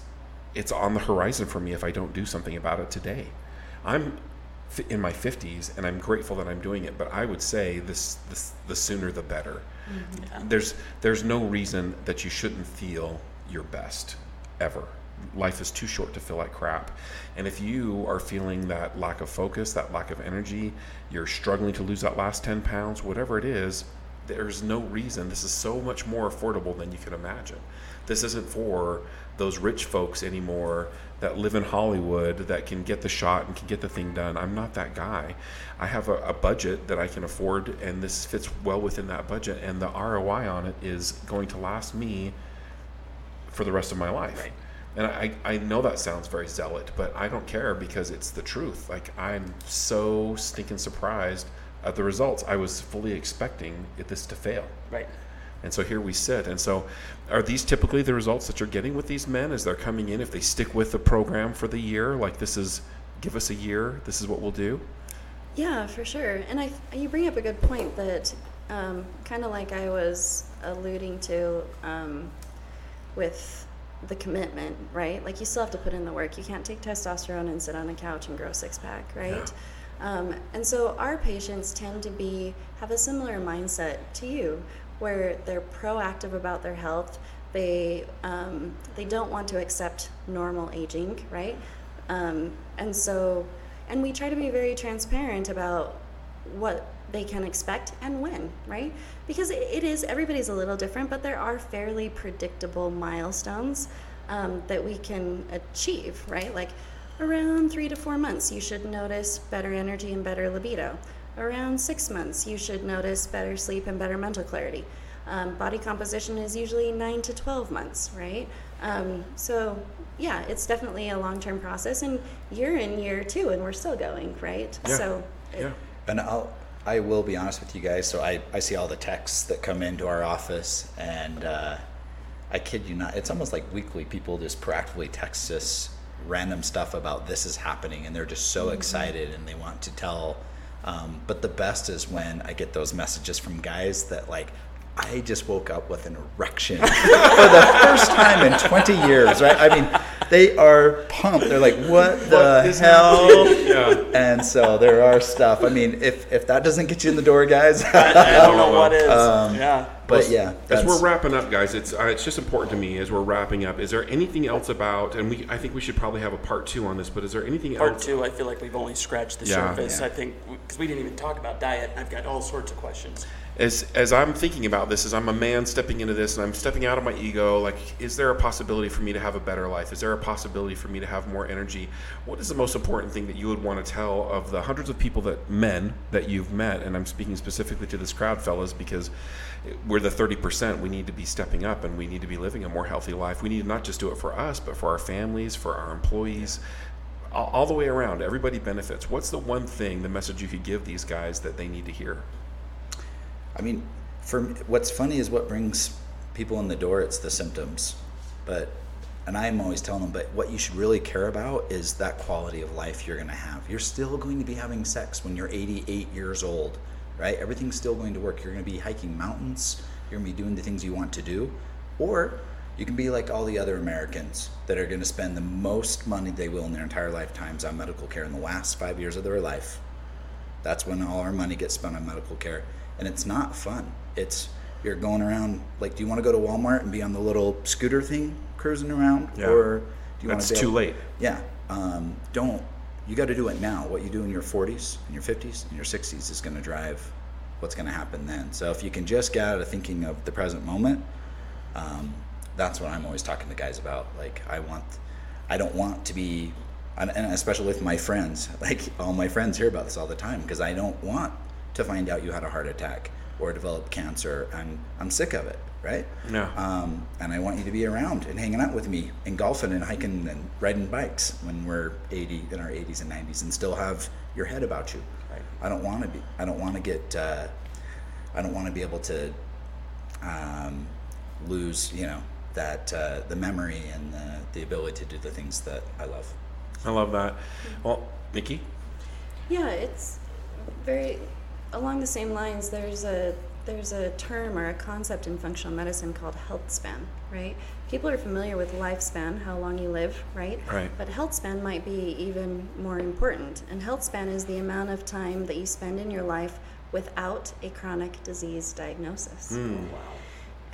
it's on the horizon for me if I don't do something about it today. I'm in my 50s and I'm grateful that I'm doing it, but I would say this, this the sooner the better. Mm-hmm. There's there's no reason that you shouldn't feel your best ever. Life is too short to feel like crap. And if you are feeling that lack of focus, that lack of energy, you're struggling to lose that last 10 pounds, whatever it is, there's no reason. This is so much more affordable than you can imagine. This isn't for those rich folks anymore that live in Hollywood that can get the shot and can get the thing done. I'm not that guy. I have a, a budget that I can afford, and this fits well within that budget. And the ROI on it is going to last me for the rest of my life. Right. And I, I know that sounds very zealot, but I don't care because it's the truth. Like, I'm so stinking surprised at the results. I was fully expecting it, this to fail. Right. And so here we sit. And so, are these typically the results that you're getting with these men as they're coming in? If they stick with the program for the year, like this is, give us a year, this is what we'll do? Yeah, for sure. And I, you bring up a good point that, um, kind of like I was alluding to um, with the commitment, right? Like you still have to put in the work. You can't take testosterone and sit on a couch and grow a six pack, right? Um, and so our patients tend to be have a similar mindset to you, where they're proactive about their health. They um, they don't want to accept normal aging, right? Um, and so, and we try to be very transparent about what they can expect and when, right? Because it, it is everybody's a little different, but there are fairly predictable milestones um, that we can achieve, right? Like around three to four months, you should notice better energy and better libido. Around six months, you should notice better sleep and better mental clarity. Um, body composition is usually nine to 12 months, right? Um, so, yeah, it's definitely a long term process, and year in, year two, and we're still going, right? Yeah. So, it- Yeah. And I'll, I will be honest with you guys. So I, I see all the texts that come into our office, and uh, I kid you not, it's almost like weekly. People just proactively text us random stuff about this is happening, and they're just so excited and they want to tell. Um, but the best is when I get those messages from guys that like. I just woke up with an erection [LAUGHS] for the first time in 20 years, right? I mean, they are pumped. They're like, "What the is hell?" Yeah. And so there are stuff. I mean, if if that doesn't get you in the door, guys. I, I don't know [LAUGHS] what is. Um, yeah. but yeah, As we're wrapping up, guys, it's uh, it's just important to me as we're wrapping up. Is there anything else about? And we, I think we should probably have a part two on this. But is there anything else? Part else? two, I feel like we've only scratched the Yeah. surface. Yeah. I think because we didn't even talk about diet. I've got all sorts of questions. As as I'm thinking about this, as I'm a man stepping into this, and I'm stepping out of my ego, like, is there a possibility for me to have a better life? Is there a possibility for me to have more energy? What is the most important thing that you would want to tell of the hundreds of people that men that you've met? And I'm speaking specifically to this crowd, fellas, because we're the 30%. We need to be stepping up, and we need to be living a more healthy life. We need to not just do it for us, but for our families, for our employees. All, all the way around, everybody benefits. What's the one thing, the message you could give these guys that they need to hear? I mean, for what's funny is what brings people in the door. It's the symptoms, but and I'm always telling them, but what you should really care about is that quality of life you're going to have. You're still going to be having sex when you're 88 years old, right? Everything's still going to work. You're going to be hiking mountains. You're going to be doing the things you want to do, or you can be like all the other Americans that are going to spend the most money they will in their entire lifetimes on medical care in the last five years of their life. That's when all our money gets spent on medical care. And it's not fun. It's you're going around like do you want to go to Walmart and be on the little scooter thing cruising around? Yeah. Or do you want to be too late. Yeah. Um, don't you got to do it now. What you do in your 40s, in your 50s, in your 60s is going to drive what's going to happen then. So if you can just get out of thinking of the present moment, um, that's what I'm always talking to guys about. Like I want, I don't want to be, and especially with my friends. [LAUGHS] Like all my friends hear about this all the time because I don't want to find out you had a heart attack or develop cancer. I'm I'm sick of it, right? Yeah. Um, and I want you to be around and hanging out with me and golfing and hiking and riding bikes when we're 80 in our 80s and 90s and still have your head about you. Right. I don't want to be. I don't want to get. Uh, I don't want to be able to um, lose, you know, that uh, the memory and the, the ability to do the things that I love. I love that. Well, Nikki, Yeah, it's very along the same lines. There's a there's a term or a concept in functional medicine called health span, right? People are familiar with lifespan, how long you live, right? Right. But health span might be even more important. And health span is the amount of time that you spend in your life without a chronic disease diagnosis hmm. Wow.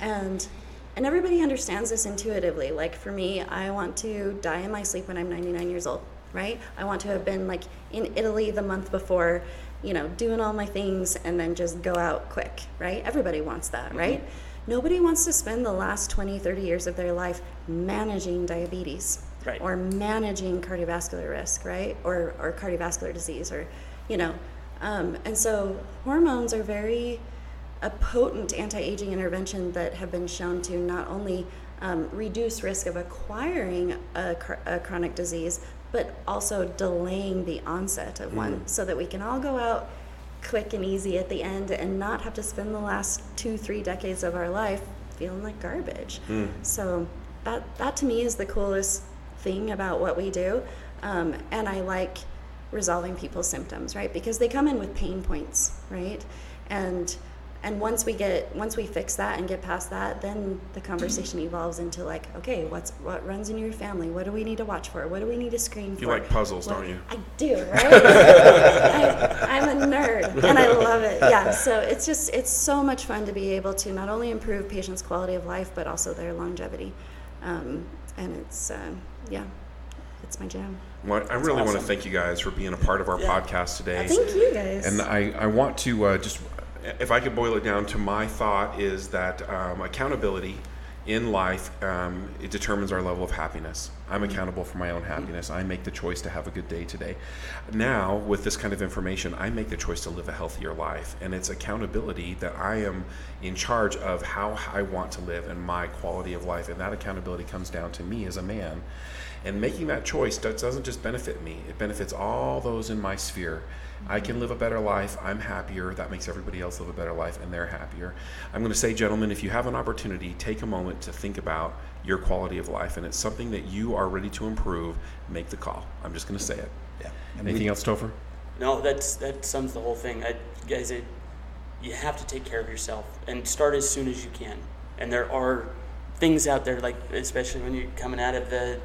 and and everybody understands this intuitively like for me i want to die in my sleep when i'm 99 years old right i want to have been like in italy the month before you know doing all my things and then just go out quick right? Everybody wants that right? Nobody wants to spend the last 20 30 years of their life managing diabetes Right. or managing cardiovascular risk right? Or or cardiovascular disease or you know um, and so hormones are very a potent anti-aging intervention that have been shown to not only um, reduce risk of acquiring a, a chronic disease, but also delaying the onset of one, so that we can all go out quick and easy at the end and not have to spend the last two, three decades of our life feeling like garbage. So that that to me is the coolest thing about what we do, um, and I like resolving people's symptoms, right? Because they come in with pain points, right? And and once we get once we fix that and get past that, then the conversation evolves into like, okay, what's what runs in your family? What do we need to watch for? What do we need to screen for? You like puzzles, What- don't you? I do, [LAUGHS] right? I, I'm a nerd and I love it. Yeah, so it's just it's so much fun to be able to not only improve patients' quality of life but also their longevity, um, and it's uh, yeah, it's my jam. Well, I really want to thank you guys for being a part of our Yeah. podcast today. Thank you guys. And I, I want to uh, just, if I could boil it down to my thought, is that um, accountability in life um, it determines our level of happiness. I'm accountable for my own happiness. I make the choice to have a good day today. Now, with this kind of information, I make the choice to live a healthier life, and it's accountability that I am in charge of how I want to live and my quality of life, and that accountability comes down to me as a man. And making that choice does- doesn't just benefit me, it benefits all those in my sphere. I can live a better life. I'm happier. That makes everybody else live a better life, and they're happier. I'm going to say, gentlemen, if you have an opportunity, take a moment to think about your quality of life, and it's something that you are ready to improve. Make the call. I'm just going to say it. Yeah. And Anything we, else, Topher? No, that's that sums the whole thing. I, guys, it, you have to take care of yourself and start as soon as you can. And there are things out there, like especially when you're coming out of the.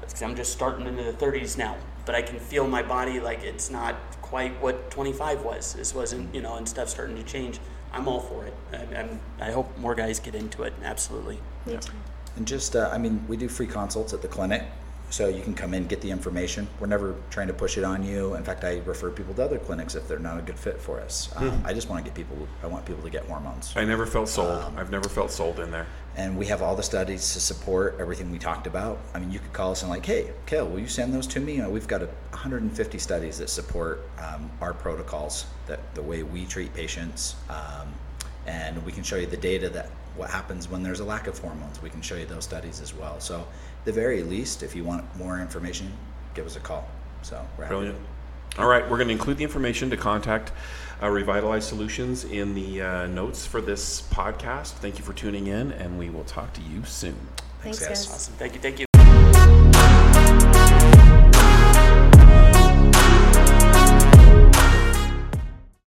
'cause I'm just starting into the 30s now, but I can feel my body like it's not quite what 25 was. This wasn't, you know, and stuff starting to change. I'm all for it. I, I'm, I hope more guys get into it. Absolutely. Me too. And just, uh, I mean, we do free consults at the clinic, so you can come in, get the information. We're never trying to push it on you. In fact, I refer people to other clinics if they're not a good fit for us. Um, I just want to get people, I want people to get hormones. I never felt sold. I've never felt sold in there. And we have all the studies to support everything we talked about. I mean, you could call us and like, hey, Cale, will you send those to me? You know, we've got a 150 studies that support um, our protocols, that the way we treat patients, um, and we can show you the data that what happens when there's a lack of hormones. We can show you those studies as well. So, the very least, if you want more information, give us a call. So, we're happy Brilliant. All right, we're going to include the information to contact uh, Revitalize Solutions in the uh, notes for this podcast. Thank you for tuning in, and we will talk to you soon. Thanks, guys. guys. Awesome. Thank you. Thank you.